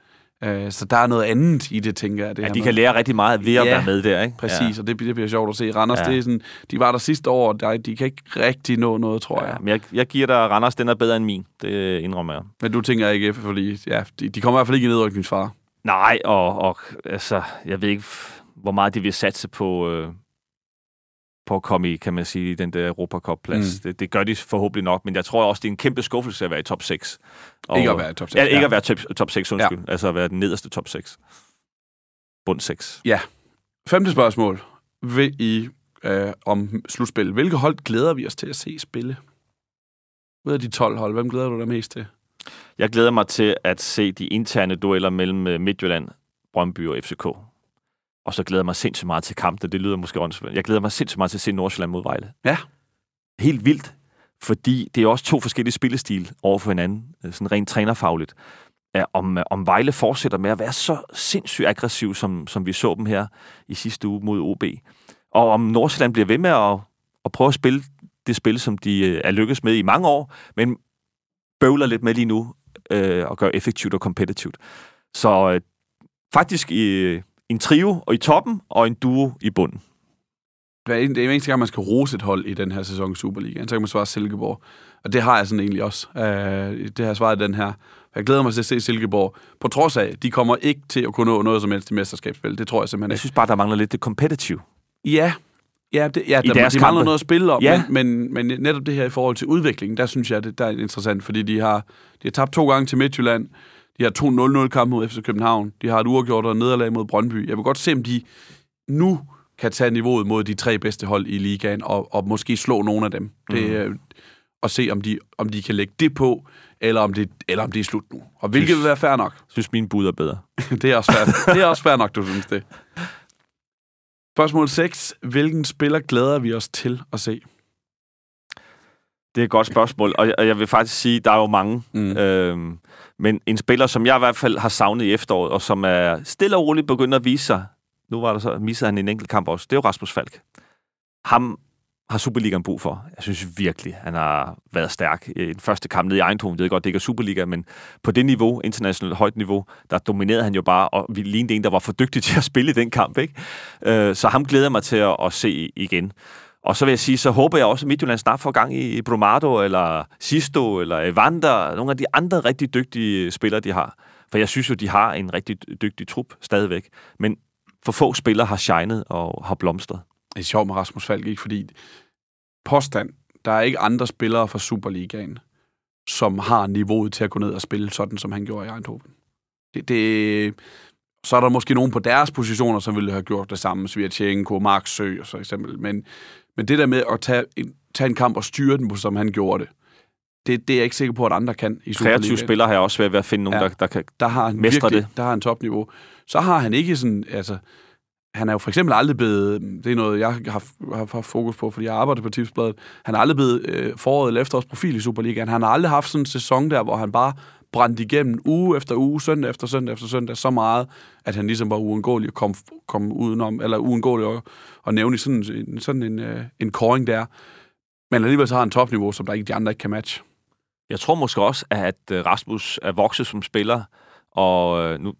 Øh, så der er noget andet i det, tænker jeg. Det ja, de kan med. lære rigtig meget ved at ja, være med der, ikke? præcis, ja. og det, det bliver sjovt at se. Randers, ja. det er sådan, de var der sidste år, og der, de kan ikke rigtig nå noget, tror ja, jeg. Men jeg, jeg giver dig, Randers, den er bedre end min. Det indrømmer jeg. Men du tænker ikke, fordi ja, de, de kommer i hvert fald ikke i nedrykningsfare. Nej, og, og altså, jeg ved ikke, hvor meget de vil satse på, øh, på at komme i, kan man sige, den der Europacup-plads. Mm. Det, det gør de forhåbentlig nok, men jeg tror også, det er en kæmpe skuffelse at være i top 6. Og, ikke at være i top 6. Ja, ikke ja. at være top, top 6, undskyld. Ja. Altså at være den nederste top 6. Bund 6. Ja. Femte spørgsmål. Vil I øh, om slutspil. Hvilke hold glæder vi os til at se spille? Ud af de 12 hold, hvem glæder du dig mest til? Jeg glæder mig til at se de interne dueller mellem øh, Midtjylland, Brøndby og FCK. Og så glæder jeg mig sindssygt meget til kampene. Det lyder måske åndssvagt. Jeg glæder mig sindssygt meget til at se Nordsjælland mod Vejle. Ja. Helt vildt. Fordi det er også to forskellige spillestil over for hinanden. øh, Sådan rent trænerfagligt. Ja, om, om Vejle fortsætter med at være så sindssygt aggressiv, som, som vi så dem her i sidste uge mod OB. Og om Nordsjælland bliver ved med at, at prøve at spille det spil, som de øh, er lykkes med i mange år, men bøvler lidt med lige nu øh, og gør effektivt og kompetitivt. Så øh, faktisk i en trio og i toppen, og en duo i bunden. Hver er eneste gang, man skal rose et hold i den her sæson i Superligaen. Så kan man svare Silkeborg. Og det har jeg sådan egentlig også. Øh, det har jeg svaret den her. Jeg glæder mig til at se Silkeborg. På trods af, de kommer ikke til at kunne nå noget som helst i mesterskabsspil. Det tror jeg simpelthen Jeg ikke. synes bare, der mangler lidt det competitive. Ja, ja, det, ja I der, deres de mangler kampe. noget at spille om, Ja. men, men, men netop det her i forhold til udviklingen, der synes jeg, det der er interessant, fordi de har, de har tabt to gange til Midtjylland, de har to 0-0 kampe mod FC København, de har et uafgjort og nederlag mod Brøndby. Jeg vil godt se, om de nu kan tage niveauet mod de tre bedste hold i ligaen, og, og måske slå nogle af dem. Det, øh, og se, om de, om de kan lægge det på, eller om det, eller om det er slut nu. Og hvilket vil være fair nok. Synes, min bud er bedre. [LAUGHS] det er også fair, det er også fair nok, du synes det. Spørgsmål 6. Hvilken spiller glæder vi os til at se? Det er et godt spørgsmål, og jeg, og jeg vil faktisk sige, der er jo mange. Mm. Øhm, men en spiller, som jeg i hvert fald har savnet i efteråret, og som er stille og roligt begyndt at vise sig, nu var der så, missede han en enkelt kamp også, det er jo Rasmus Falk. Ham har Superligaen brug for. Jeg synes virkelig, han har været stærk i den første kamp nede i Eindhoven. Jeg ved godt, det ikke er Superliga, men på det niveau, internationalt højt niveau, der dominerede han jo bare, og vi lignede en, der var for dygtig [LAUGHS] til at spille i den kamp. Ikke? Øh, så ham glæder jeg mig til at, at se igen. Og så vil jeg sige, så håber jeg også, at Midtjylland snart får gang i Brumado, eller Sisto, eller Evander, nogle af de andre rigtig dygtige spillere, de har. For jeg synes jo, de har en rigtig dygtig trup stadigvæk. Men for få spillere har shined og har blomstret. Det er sjovt med Rasmus Falk, ikke? Fordi påstand, der er ikke andre spillere fra Superligaen, som har niveauet til at gå ned og spille sådan, som han gjorde i Eindhoven. Det, det, så er der måske nogen på deres positioner, som ville have gjort det samme, Svirtjenko, Mark Sø og så eksempel. Men, men det der med at tage en, tage en kamp og styre den, som han gjorde det, det, det er jeg ikke sikker på, at andre kan i Superligaen. Kreative spillere har jeg også svært ved at finde nogen, Ja. der, der kan... der har han Mestre virkelig, det. der har han topniveau. Så har han ikke sådan, altså, han er jo for eksempel aldrig blevet, det er noget, jeg har, har haft fokus på, fordi jeg arbejder på Tipsbladet, han er aldrig blevet øh, foråret eller efterårsprofil i Superligaen. Han har aldrig haft sådan en sæson der, hvor han bare brændt igennem uge efter uge, søndag efter søndag efter søndag, så meget, at han ligesom var uundgåelig at komme, komme udenom, eller uundgåelig at, at nævne i sådan, en- sådan en, øh, en koring der. Men alligevel så har han topniveau, som der ikke de andre ikke kan matche. Jeg tror måske også, at øh, Rasmus er vokset som spiller, og øh, nu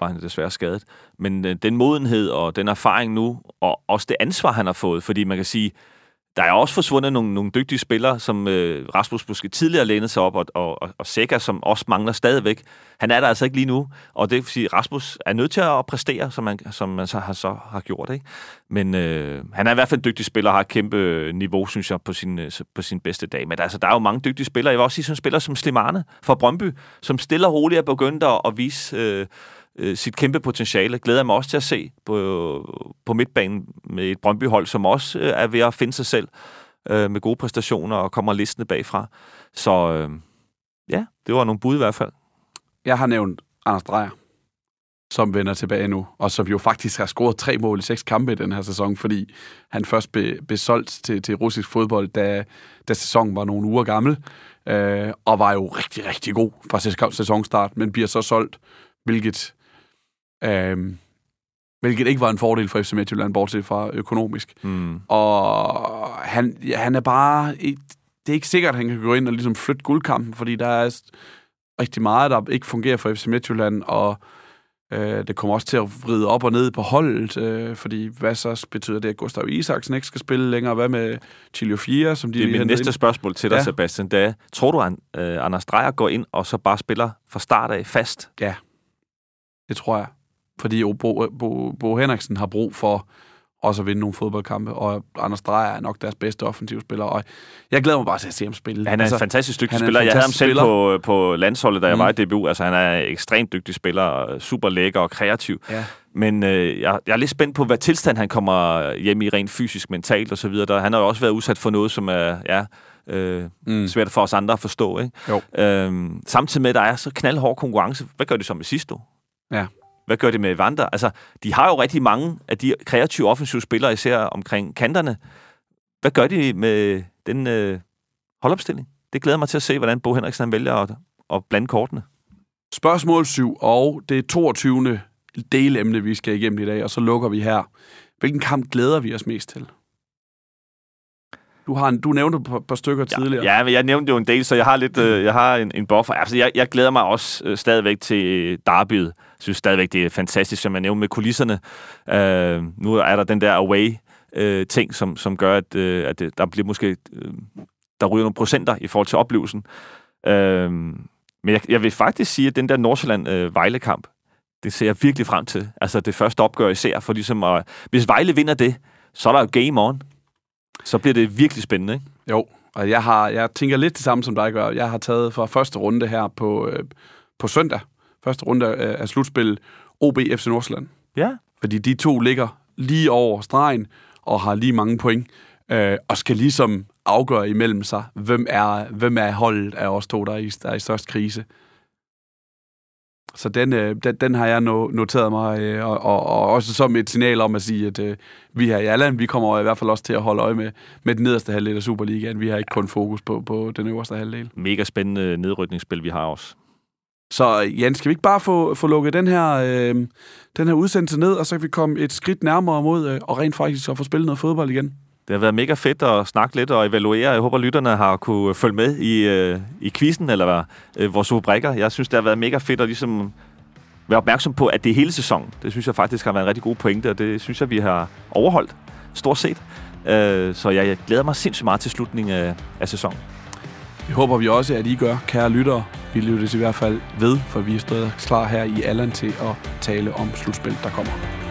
var han desværre skadet, men den modenhed og den erfaring nu, og også det ansvar, han har fået, fordi man kan sige, der er også forsvundet nogle, nogle dygtige spillere, som øh, Rasmus måske tidligere lænede sig op, og, og, og, og Seca, som også mangler stadigvæk. Han er der altså ikke lige nu, og det vil sige, at Rasmus er nødt til at præstere, som man, som man så har, så har gjort. Ikke? Men øh, han er i hvert fald en dygtig spiller, og har et kæmpe øh, niveau, synes jeg, på sin, øh, på sin bedste dag. Men altså, der er jo mange dygtige spillere. Jeg vil også sige sådan en spiller som Slimane fra Brøndby, som stille og roligt er begyndt at, at vise øh, øh, sit kæmpe potentiale. Glæder jeg mig også til at se på, på midtbanen med et Brøndby-hold, som også øh, er ved at finde sig selv øh, med gode præstationer og kommer listende bagfra. Så øh, ja, det var nogle bud i hvert fald. Jeg har nævnt Anders Dreyer, som vender tilbage nu, og som jo faktisk har scoret tre mål i seks kampe i den her sæson, fordi han først blev, blev solgt til, til russisk fodbold, da, da sæsonen var nogle uger gammel, øh, og var jo rigtig, rigtig god fra sæsonstart, men bliver så solgt, hvilket, øh, hvilket ikke var en fordel for FC Midtjylland, bortset fra økonomisk. Mm. Og han, ja, han er bare... Det er ikke sikkert, at han kan gå ind og ligesom flytte guldkampen, fordi der er rigtig meget, der ikke fungerer for FC Midtjylland, og øh, det kommer også til at vride op og ned på holdet, øh, fordi hvad så betyder det, at Gustav Isaksen ikke skal spille længere? Hvad med Chilio 4, som de Det er mit næste ind? spørgsmål til dig, Ja. ja. Sebastian. Det er, tror du, at øh, Anders Dreyer går ind og så bare spiller fra start af fast? Det tror jeg. Fordi Bo, Bo, Bo Henriksen har brug for også at vinde nogle fodboldkampe, og Anders Dreyer er nok deres bedste offensive spiller, og jeg glæder mig bare til at se ham spille. Han er altså, en fantastisk dygtig er spiller. Jeg havde ham fantastisk selv spiller. på, på landsholdet, da jeg Mm. var i DBU. Altså, han er en ekstremt dygtig spiller, super lækker og kreativ. Ja. men øh, jeg, jeg er lidt spændt på, hvad tilstand han kommer hjem i rent fysisk, mentalt og så videre. Han har jo også været udsat for noget, som er ja, øh, mm. svært for os andre at forstå. Ikke? Jo. Øhm, samtidig med, at der er så knaldhård konkurrence. Hvad gør de så med sidste Ja. Hvad gør det med Vander? Altså, de har jo rigtig mange af de kreative offensive spillere, især omkring kanterne. Hvad gør de med den øh, holdopstilling? Det glæder mig til at se, hvordan Bo Henriksen han vælger at, at blande kortene. Spørgsmål 7, og det er 22. delemne, vi skal igennem i dag, og så lukker vi her. Hvilken kamp glæder vi os mest til? Du, har en, du nævnte et par, par stykker ja, tidligere. Ja, men jeg nævnte jo en del, så jeg har lidt, øh, jeg har en, en buffer. Altså, jeg, jeg glæder mig også øh, stadigvæk til Derby'et. Synes stadigvæk, det er fantastisk, som jeg nævnte med kulisserne. Øh, nu er der den der away øh, ting, som, som gør, at, øh, at det, der bliver måske øh, der ryger nogle procenter i forhold til oplevelsen. Øh, men jeg, jeg vil faktisk sige, at den der Nordsjælland-Vejle-kamp, øh, det ser jeg virkelig frem til. Altså det første opgør især, for ligesom at, hvis Vejle vinder det, så er der jo game on. Så bliver det virkelig spændende, ikke? Jo, og jeg, har, jeg tænker lidt det samme, som dig gør. Jeg har taget fra første runde her på, øh, på søndag, første runde af, af slutspil, OB FC Nordsjælland. Ja. Fordi de to ligger lige over stregen og har lige mange point, øh, og skal ligesom afgøre imellem sig, hvem er, hvem er holdet af os to, der er i, der er i størst krise. Så den, øh, den, den har jeg noteret mig, øh, og, og, og også som et signal om at sige, at øh, vi her i Alland, vi kommer i hvert fald også til at holde øje med, med den nederste halvdel af Superligaen. Vi har ikke kun fokus på, på den øverste halvdel. Mega spændende nedrykningsspil, vi har også. Så Jan, skal vi ikke bare få, få lukket den her, øh, den her udsendelse ned, og så kan vi komme et skridt nærmere mod øh, og rent faktisk at få spillet noget fodbold igen? Det har været mega fedt at snakke lidt og evaluere. Jeg håber, lytterne har kunne følge med i, øh, i quizzen, eller hvad, øh, vores rubrikker. Jeg synes, det har været mega fedt at ligesom være opmærksom på, at det er hele sæsonen. Det synes jeg faktisk har været en rigtig god pointe, og det synes jeg, vi har overholdt stort set. Øh, så jeg, jeg glæder mig sindssygt meget til slutningen af, af sæsonen. Det håber vi også, at I gør, kære lyttere. Vi lyttes i hvert fald ved, for vi er stadig klar her i Allan til at tale om slutspil, der kommer.